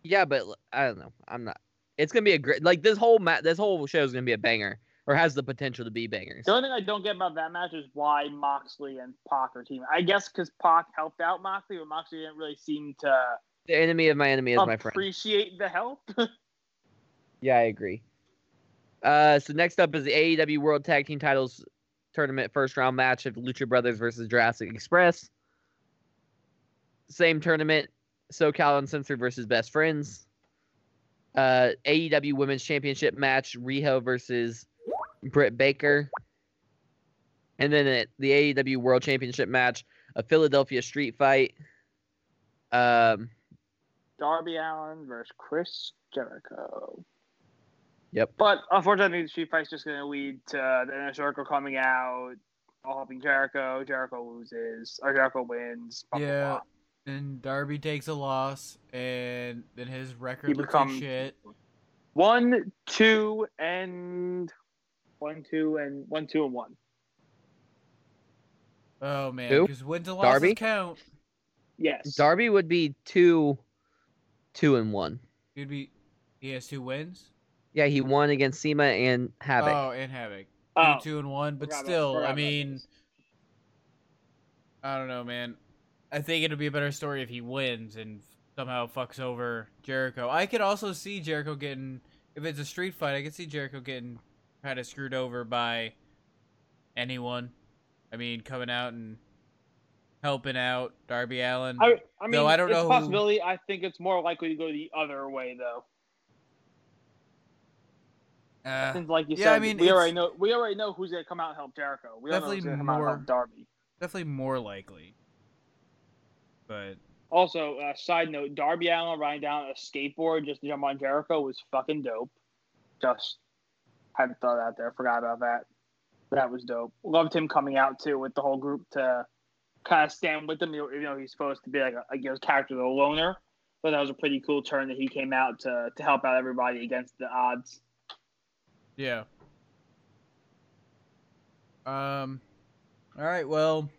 [SPEAKER 2] Yeah, but I don't know. I'm not. It's gonna be a great like this whole ma- this whole show is gonna be a banger or has the potential to be bangers.
[SPEAKER 3] The only thing I don't get about that match is why Moxley and Pac are teaming. I guess because Pac helped out Moxley, but Moxley didn't really seem to
[SPEAKER 2] The enemy of my enemy is my friend.
[SPEAKER 3] appreciate the help.
[SPEAKER 2] Yeah, I agree. Uh, so next up is the AEW World Tag Team Titles Tournament first round match of Lucha Brothers versus Jurassic Express. Same tournament, SoCal Uncensored versus Best Friends. Uh, AEW Women's Championship match, Riho versus Britt Baker. And then it, the AEW World Championship match, a Philadelphia Street Fight. Um,
[SPEAKER 3] Darby Allin versus Chris Jericho.
[SPEAKER 2] Yep.
[SPEAKER 3] But unfortunately, the street fight's just going to lead to the inner circle coming out, all helping Jericho. Jericho loses, or Jericho wins. blah, blah,
[SPEAKER 1] Yeah.
[SPEAKER 3] blah.
[SPEAKER 1] And Darby takes a loss, and then his record
[SPEAKER 3] He
[SPEAKER 1] looks
[SPEAKER 3] becomes-
[SPEAKER 1] like shit.
[SPEAKER 3] One, two, and one, two, and one, two, and one.
[SPEAKER 1] Oh man,
[SPEAKER 2] Who?
[SPEAKER 1] because wins and losses
[SPEAKER 2] Darby?
[SPEAKER 1] count.
[SPEAKER 3] Yes.
[SPEAKER 2] Darby would be two, two and one.
[SPEAKER 1] He'd be. He has two wins.
[SPEAKER 2] Yeah, he won against SEMA and Havoc.
[SPEAKER 1] Oh, and Havoc. Two,
[SPEAKER 3] Oh,
[SPEAKER 1] two and one, but
[SPEAKER 3] forgot
[SPEAKER 1] still, I mean. I don't know, man. I think it'd be a better story if he wins and somehow fucks over Jericho. I could also see Jericho getting, if it's a street fight, I could see Jericho getting kind of screwed over by anyone. I mean, coming out and helping out Darby Allin.
[SPEAKER 3] I, I mean,
[SPEAKER 1] Though I don't
[SPEAKER 3] it's
[SPEAKER 1] know
[SPEAKER 3] a
[SPEAKER 1] who-
[SPEAKER 3] possibility. I think it's more likely to go the other way, though.
[SPEAKER 1] Uh,
[SPEAKER 3] Since, like you
[SPEAKER 1] yeah,
[SPEAKER 3] said,
[SPEAKER 1] I mean,
[SPEAKER 3] we already know we already know who's gonna come out and help Jericho. We don't know who's
[SPEAKER 1] Definitely
[SPEAKER 3] gonna come out and
[SPEAKER 1] more-
[SPEAKER 3] help Darby.
[SPEAKER 1] definitely more likely. But
[SPEAKER 3] Also, uh, side note: Darby Allin riding down a skateboard just to jump on Jericho was fucking dope. Just had to throw that out there. Forgot about that. That was dope. Loved him coming out too with the whole group to kind of stand with him. You know, he's supposed to be like a, like his character, the loner. But that was a pretty cool turn that he came out to to help out everybody against the odds.
[SPEAKER 1] Yeah. Um. All right. Well,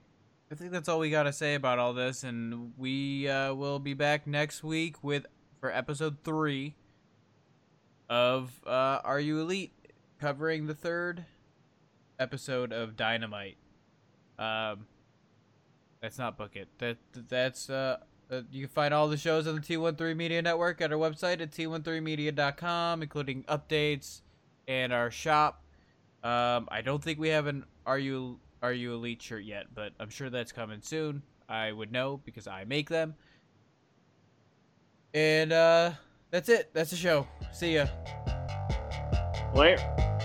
[SPEAKER 1] I think that's all we got to say about all this, and we uh, will be back next week with for episode three of uh, Are You Elite, covering the third episode of Dynamite. Um. That's not book it. That that's uh. Uh, you can find all the shows on the T13 Media Network at our website at t13media.com, including updates and our shop. Um, I don't think we have an Are You Are You Elite shirt yet, but I'm sure that's coming soon. I would know because I make them. And uh, that's it. That's the show. See ya.
[SPEAKER 3] Later.